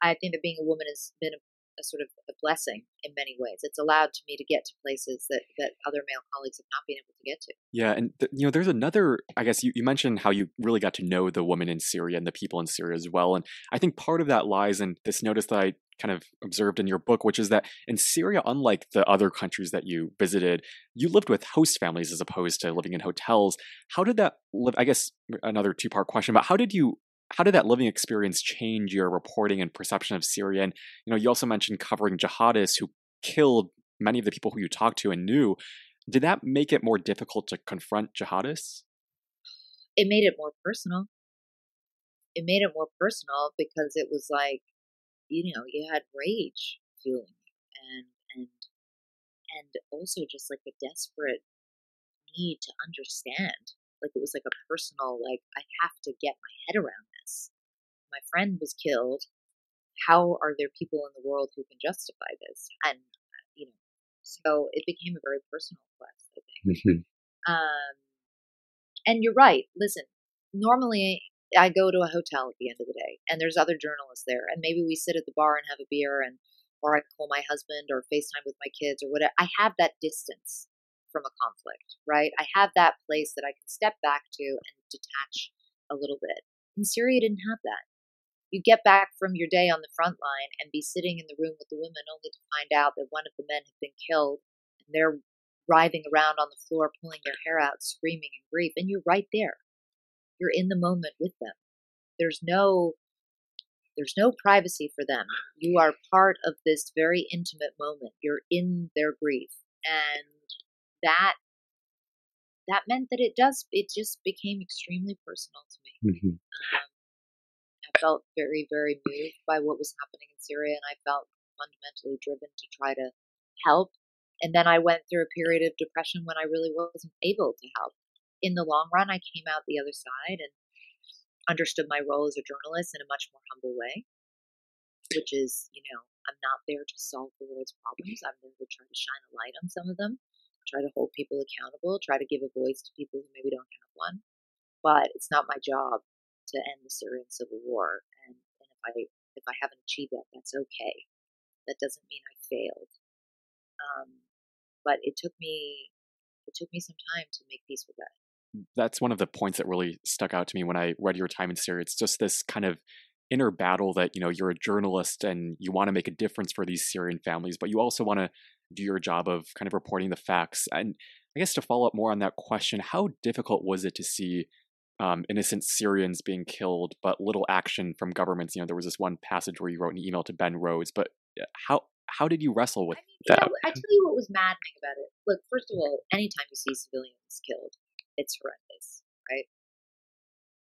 I think that being a woman has been a, sort of a blessing in many ways. It's allowed to me to get to places that, that other male colleagues have not been able to get to. Yeah, and th- you know, there's another. I guess you, you mentioned how you really got to know the woman in Syria and the people in Syria as well, and I think part of that lies in this notice that I kind of observed in your book, which is that in Syria, unlike the other countries that you visited, you lived with host families as opposed to living in hotels. How did that live? I guess another two part question, but how did you? How did that living experience change your reporting and perception of Syria? And you know, you also mentioned covering jihadists who killed many of the people who you talked to and knew. Did that make it more difficult to confront jihadists? It made it more personal. It made it more personal because it was like, you know, you had rage fueling you and and and also just like a desperate need to understand. Like it was like a personal, like I have to get my head around. My friend was killed. How are there people in the world who can justify this? And you know, so it became a very personal quest. I think. Um, and you're right. Listen, normally I go to a hotel at the end of the day, and there's other journalists there, and maybe we sit at the bar and have a beer, and or I call my husband or FaceTime with my kids or whatever. I have that distance from a conflict, right? I have that place that I can step back to and detach a little bit. In Syria, didn't have that. You get back from your day on the front line and be sitting in the room with the women only to find out that one of the men had been killed and they're writhing around on the floor, pulling their hair out, screaming in grief, and you're right there. You're in the moment with them. There's no there's no privacy for them. You are part of this very intimate moment. You're in their grief. And that that meant that it does, it just became extremely personal to me. Mhm. Um, felt very, very moved by what was happening in Syria, and I felt fundamentally driven to try to help. And then I went through a period of depression when I really wasn't able to help. In the long run, I came out the other side and understood my role as a journalist in a much more humble way, which is, you know, I'm not there to solve the world's problems. I'm there to try to shine a light on some of them, try to hold people accountable, try to give a voice to people who maybe don't have one. But it's not my job to end the Syrian civil war. And, and if I if I haven't achieved that, that's okay. That doesn't mean I failed. Um, but it took me it took me some time to make peace with that. That's one of the points that really stuck out to me when I read your time in Syria. It's just this kind of inner battle that you know you're a journalist and you want to make a difference for these Syrian families, but you also want to do your job of kind of reporting the facts. And I guess to follow up more on that question, how difficult was it to see um, innocent Syrians being killed, but little action from governments? You know, there was this one passage where you wrote an email to Ben Rhodes, but uh, how how did you wrestle with I mean, you that? know, I tell you what was maddening about it. Look, first of all, anytime you see civilians killed, it's horrendous, right?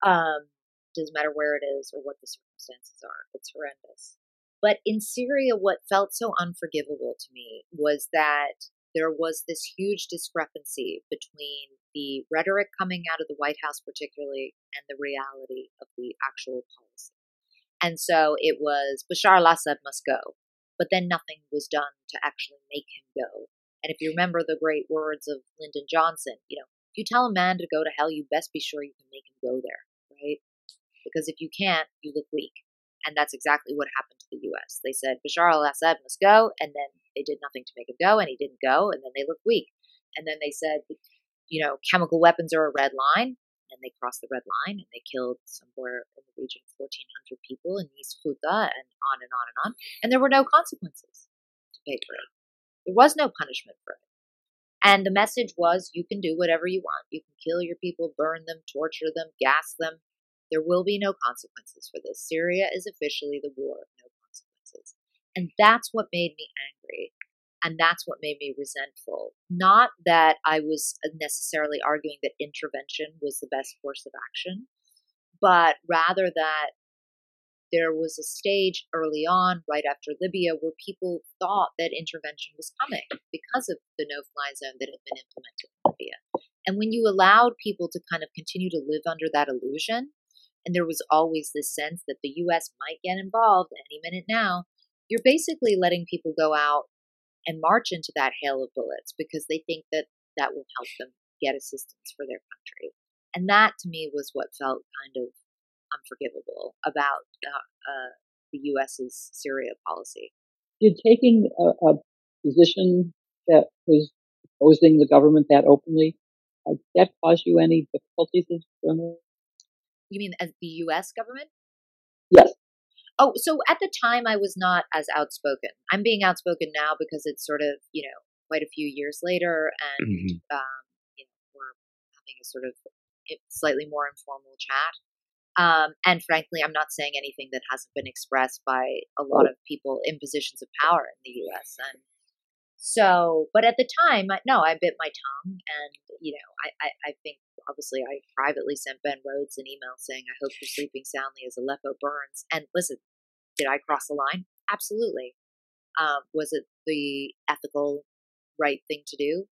Um, doesn't matter where it is or what the circumstances are, it's horrendous. But in Syria, what felt so unforgivable to me was that there was this huge discrepancy between the rhetoric coming out of the White House, particularly, and the reality of the actual policy. And so it was Bashar al Assad must go, but then nothing was done to actually make him go. And if you remember the great words of Lyndon Johnson, you know, if you tell a man to go to hell, you best be sure you can make him go there, right? Because if you can't, you look weak. And that's exactly what happened to the US. They said Bashar al Assad must go, and then they did nothing to make him go, and he didn't go, and then they looked weak. And then they said, you know, chemical weapons are a red line, and they crossed the red line and they killed somewhere in the region of 1,400 people in East Ghouta and on and on and on. And there were no consequences to pay for it. There was no punishment for it. And the message was you can do whatever you want. You can kill your people, burn them, torture them, gas them. There will be no consequences for this. Syria is officially the war of no consequences. And that's what made me angry. And that's what made me resentful. Not that I was necessarily arguing that intervention was the best course of action, but rather that there was a stage early on, right after Libya, where people thought that intervention was coming because of the no fly zone that had been implemented in Libya. And when you allowed people to kind of continue to live under that illusion, and there was always this sense that the US might get involved any minute now, you're basically letting people go out and march into that hail of bullets because they think that that will help them get assistance for their country. And that to me was what felt kind of unforgivable about uh, uh, the US's Syria policy. Did taking a, a position that was opposing the government that openly, uh, did that cause you any difficulties as journalist? You mean as the US government? Yes. Oh, so at the time I was not as outspoken. I'm being outspoken now because it's sort of, you know, quite a few years later and, Mhm. um, you know, we're having a sort of slightly more informal chat. Um, and frankly, I'm not saying anything that hasn't been expressed by a lot of people in positions of power in the U.S. And so, but at the time, no, I bit my tongue, and you know, I, I, I think obviously I privately sent Ben Rhodes an email saying, "I hope you're sleeping soundly as Aleppo burns." And listen, did I cross the line? Absolutely. Um, was it the ethical, right thing to do?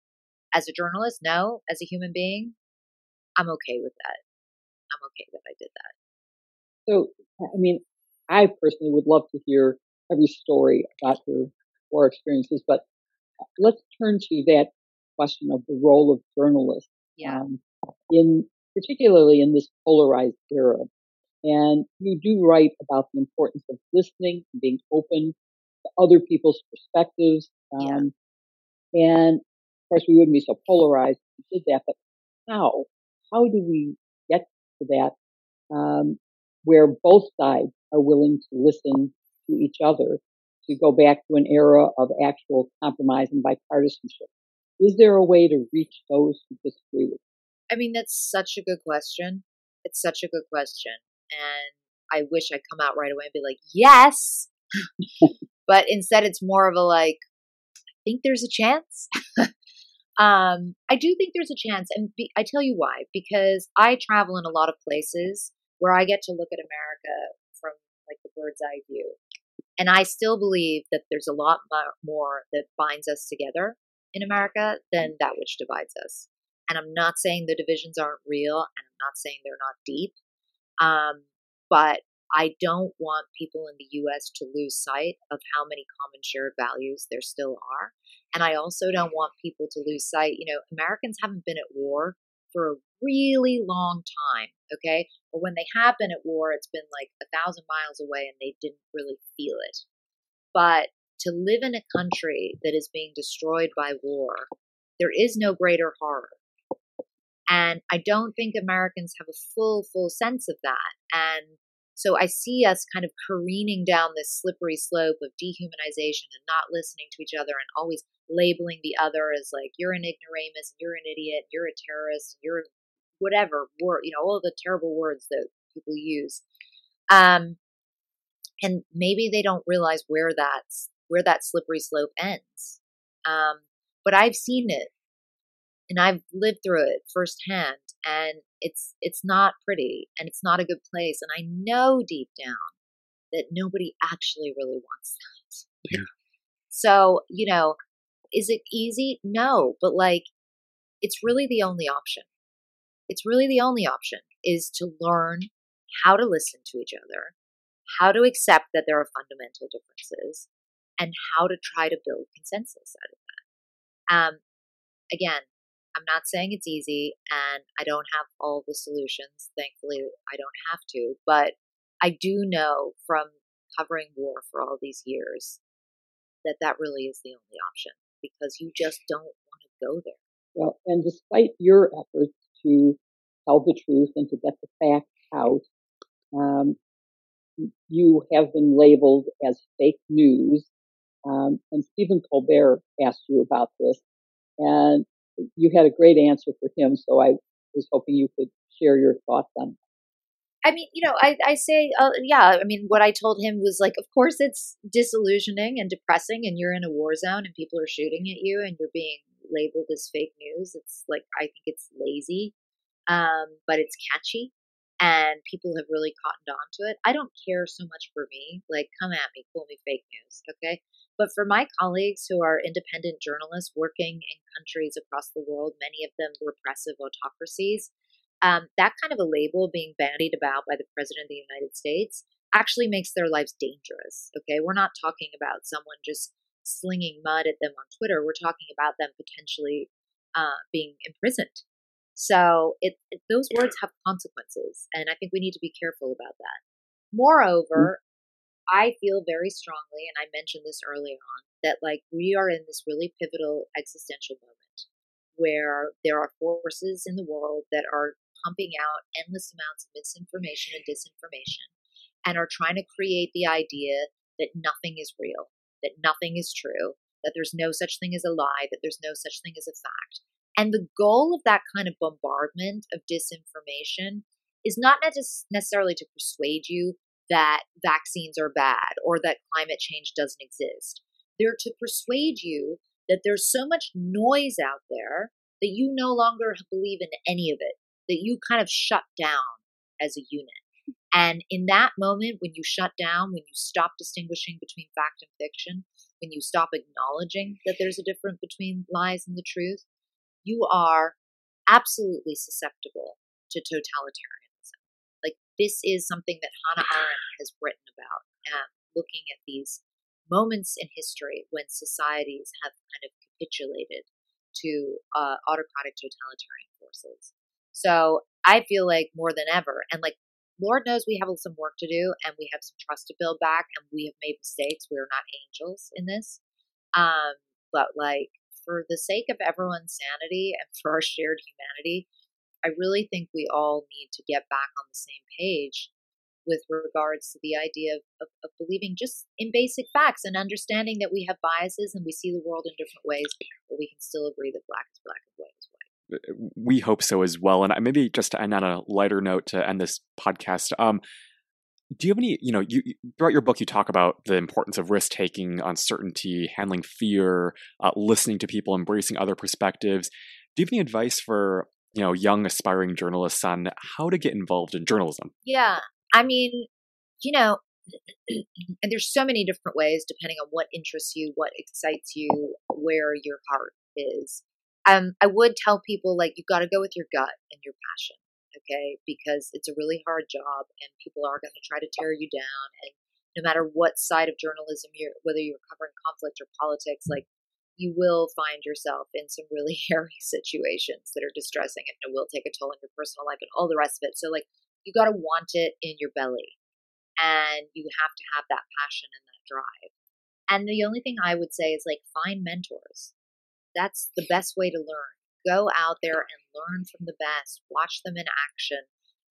As a journalist, no. As a human being, I'm okay with that. I'm okay that I did that. So, I mean, I personally would love to hear every story about your war experiences, but let's turn to that question of the role of journalists Yeah. um, in particularly in this polarized era. And you do write about the importance of listening and being open to other people's perspectives. Yeah. Um, And of course, we wouldn't be so polarized if we did that. But how? How do we get to that um, where both sides are willing to listen to each other? To go back to an era of actual compromise and bipartisanship. Is there a way to reach those who disagree with? You? I mean, that's such a good question. It's such a good question. And I wish I'd come out right away and be like, yes. but instead, it's more of a like, I think there's a chance. Um, I do think there's a chance, and be, I tell you why. Because I travel in a lot of places where I get to look at America from like the bird's eye view, and I still believe that there's a lot more that binds us together in America than that which divides us. And I'm not saying the divisions aren't real, and I'm not saying they're not deep. Um, but I don't want people in the US to lose sight of how many common shared values there still are. And I also don't want people to lose sight. You know, Americans haven't been at war for a really long time, okay? But when they have been at war, it's been like a thousand miles away and they didn't really feel it. But to live in a country that is being destroyed by war, there is no greater horror. And I don't think Americans have a full, full sense of that. And so I see us kind of careening down this slippery slope of dehumanization and not listening to each other and always labeling the other as like you're an ignoramus, you're an idiot, you're a terrorist, you're whatever word, you know, all the terrible words that people use. Um, and maybe they don't realize where that's where that slippery slope ends. Um, but I've seen it and I've lived through it firsthand and it's it's not pretty and it's not a good place and I know deep down that nobody actually really wants that. Yeah. So, you know, is it easy? No, but like it's really the only option. It's really the only option is to learn how to listen to each other, how to accept that there are fundamental differences, and how to try to build consensus out of that. Um, again, I'm not saying it's easy and I don't have all the solutions. Thankfully, I don't have to, but I do know from covering war for all these years that that really is the only option because you just don't want to go there. Well, and despite your efforts to tell the truth and to get the facts out, um, you have been labeled as fake news. Um, and Stephen Colbert asked you about this. And you had a great answer for him, so I was hoping you could share your thoughts on that. I mean, you know, I, I say, uh, yeah, I mean, what I told him was like, of course it's disillusioning and depressing and you're in a war zone and people are shooting at you and you're being labeled as fake news. It's like, I think it's lazy, um, but it's catchy and people have really cottoned on to it. I don't care so much for me. Like, come at me, call me fake news, okay? But for my colleagues who are independent journalists working in countries across the world, many of them repressive autocracies, um, that kind of a label being bandied about by the President of the United States actually makes their lives dangerous. Okay, we're not talking about someone just slinging mud at them on Twitter. We're talking about them potentially uh, being imprisoned. So it, it, those words have consequences, and I think we need to be careful about that. Moreover, I feel very strongly, and I mentioned this earlier on, that like we are in this really pivotal existential moment where there are forces in the world that are pumping out endless amounts of misinformation and disinformation and are trying to create the idea that nothing is real, that nothing is true, that there's no such thing as a lie, that there's no such thing as a fact. And the goal of that kind of bombardment of disinformation is not necessarily to persuade you that vaccines are bad or that climate change doesn't exist. They're to persuade you that there's so much noise out there that you no longer believe in any of it, that you kind of shut down as a unit. And in that moment, when you shut down, when you stop distinguishing between fact and fiction, when you stop acknowledging that there's a difference between lies and the truth, you are absolutely susceptible to totalitarianism. Like, this is something that Hannah Arendt has written about, um, looking at these moments in history when societies have kind of capitulated to uh, autocratic totalitarian forces. So I feel like more than ever, and like Lord knows we have some work to do and we have some trust to build back and we have made mistakes. We are not angels in this. Um, but like for the sake of everyone's sanity and for our shared humanity, I really think we all need to get back on the same page with regards to the idea of, of, of, believing just in basic facts and understanding that we have biases and we see the world in different ways, but we can still agree that black is black and white is white. We hope so as well. And maybe just to end on a lighter note to end this podcast, um, do you have any, you know, you, throughout your book, you talk about the importance of risk taking, uncertainty, handling fear, uh, listening to people, embracing other perspectives. Do you have any advice for, you know, young aspiring journalists on how to get involved in journalism? Yeah. I mean, you know, and there's so many different ways depending on what interests you, what excites you, where your heart is. Um, I would tell people like you've got to go with your gut and your passion okay? Because it's a really hard job and people are going to try to tear you down. And no matter what side of journalism you're, whether you're covering conflict or politics, like you will find yourself in some really hairy situations that are distressing and it will take a toll on your personal life and all the rest of it. So, like, you got to want it in your belly and you have to have that passion and that drive. And the only thing I would say is like find mentors. That's the best way to learn go out there and learn from the best, watch them in action,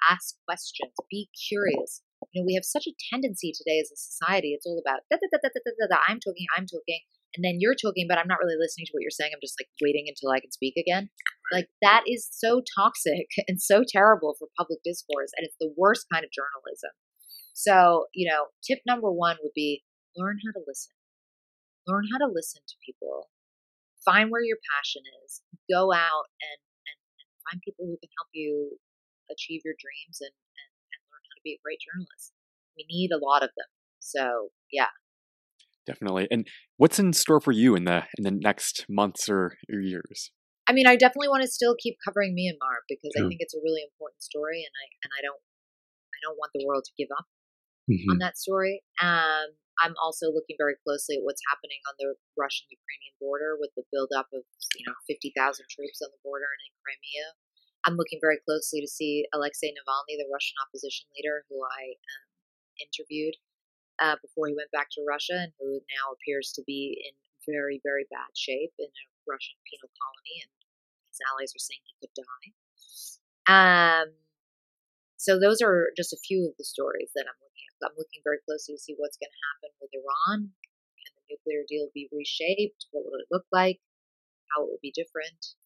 ask questions, be curious. You know, we have such a tendency today as a society, it's all about da, da, da, I'm talking, I'm talking, and then you're talking, but I'm not really listening to what you're saying. I'm just like waiting until I can speak again. Like that is so toxic and so terrible for public discourse, and it's the worst kind of journalism. So, you know, tip number one would be learn how to listen. Learn how to listen to people find where your passion is, go out and, and, and find people who can help you achieve your dreams and, and, and learn how to be a great journalist. We need a lot of them. So, yeah. Definitely. And what's in store for you in the in the next months or years? I mean, I definitely want to still keep covering Myanmar because I think it's a really important story, and I and I don't I don't want the world to give up mm-hmm. on that story. Um, I'm also looking very closely at what's happening on the Russian Ukrainian border with the buildup of you know 50,000 troops on the border and in Crimea. I'm looking very closely to see Alexei Navalny, the Russian opposition leader who I um, interviewed uh, before he went back to Russia and who now appears to be in very, very bad shape in a Russian penal colony, and his allies are saying he could die. Um, so those are just a few of the stories that I'm looking I'm looking very closely to see what's going to happen with Iran. Can the nuclear deal be reshaped? What will it look like? How it will be different?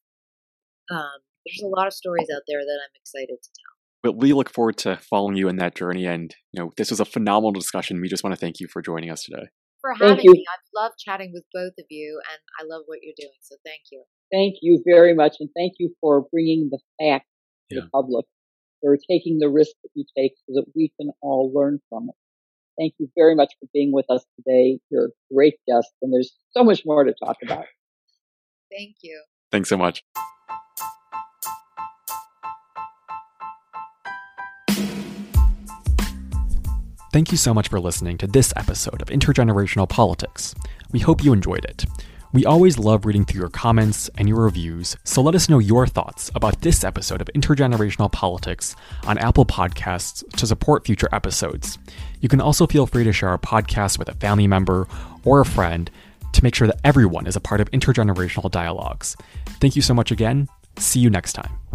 Um, there's a lot of stories out there that I'm excited to tell. But we look forward to following you in that journey. And you know, this was a phenomenal discussion. We just want to thank you for joining us today. For having me, I've loved chatting with both of you, and I love what you're doing. So thank you. Thank you very much, and thank you for bringing the facts to the public for taking the risk that you take so that we can all learn from it. Thank you very much for being with us today. You're a great guest, and there's so much more to talk about. Thank you. Thanks so much. Thank you so much for listening to this episode of Intergenerational Politics. We hope you enjoyed it. We always love reading through your comments and your reviews, so let us know your thoughts about this episode of Intergenerational Politics on Apple Podcasts to support future episodes. You can also feel free to share our podcast with a family member or a friend to make sure that everyone is a part of intergenerational dialogues. Thank you so much again. See you next time.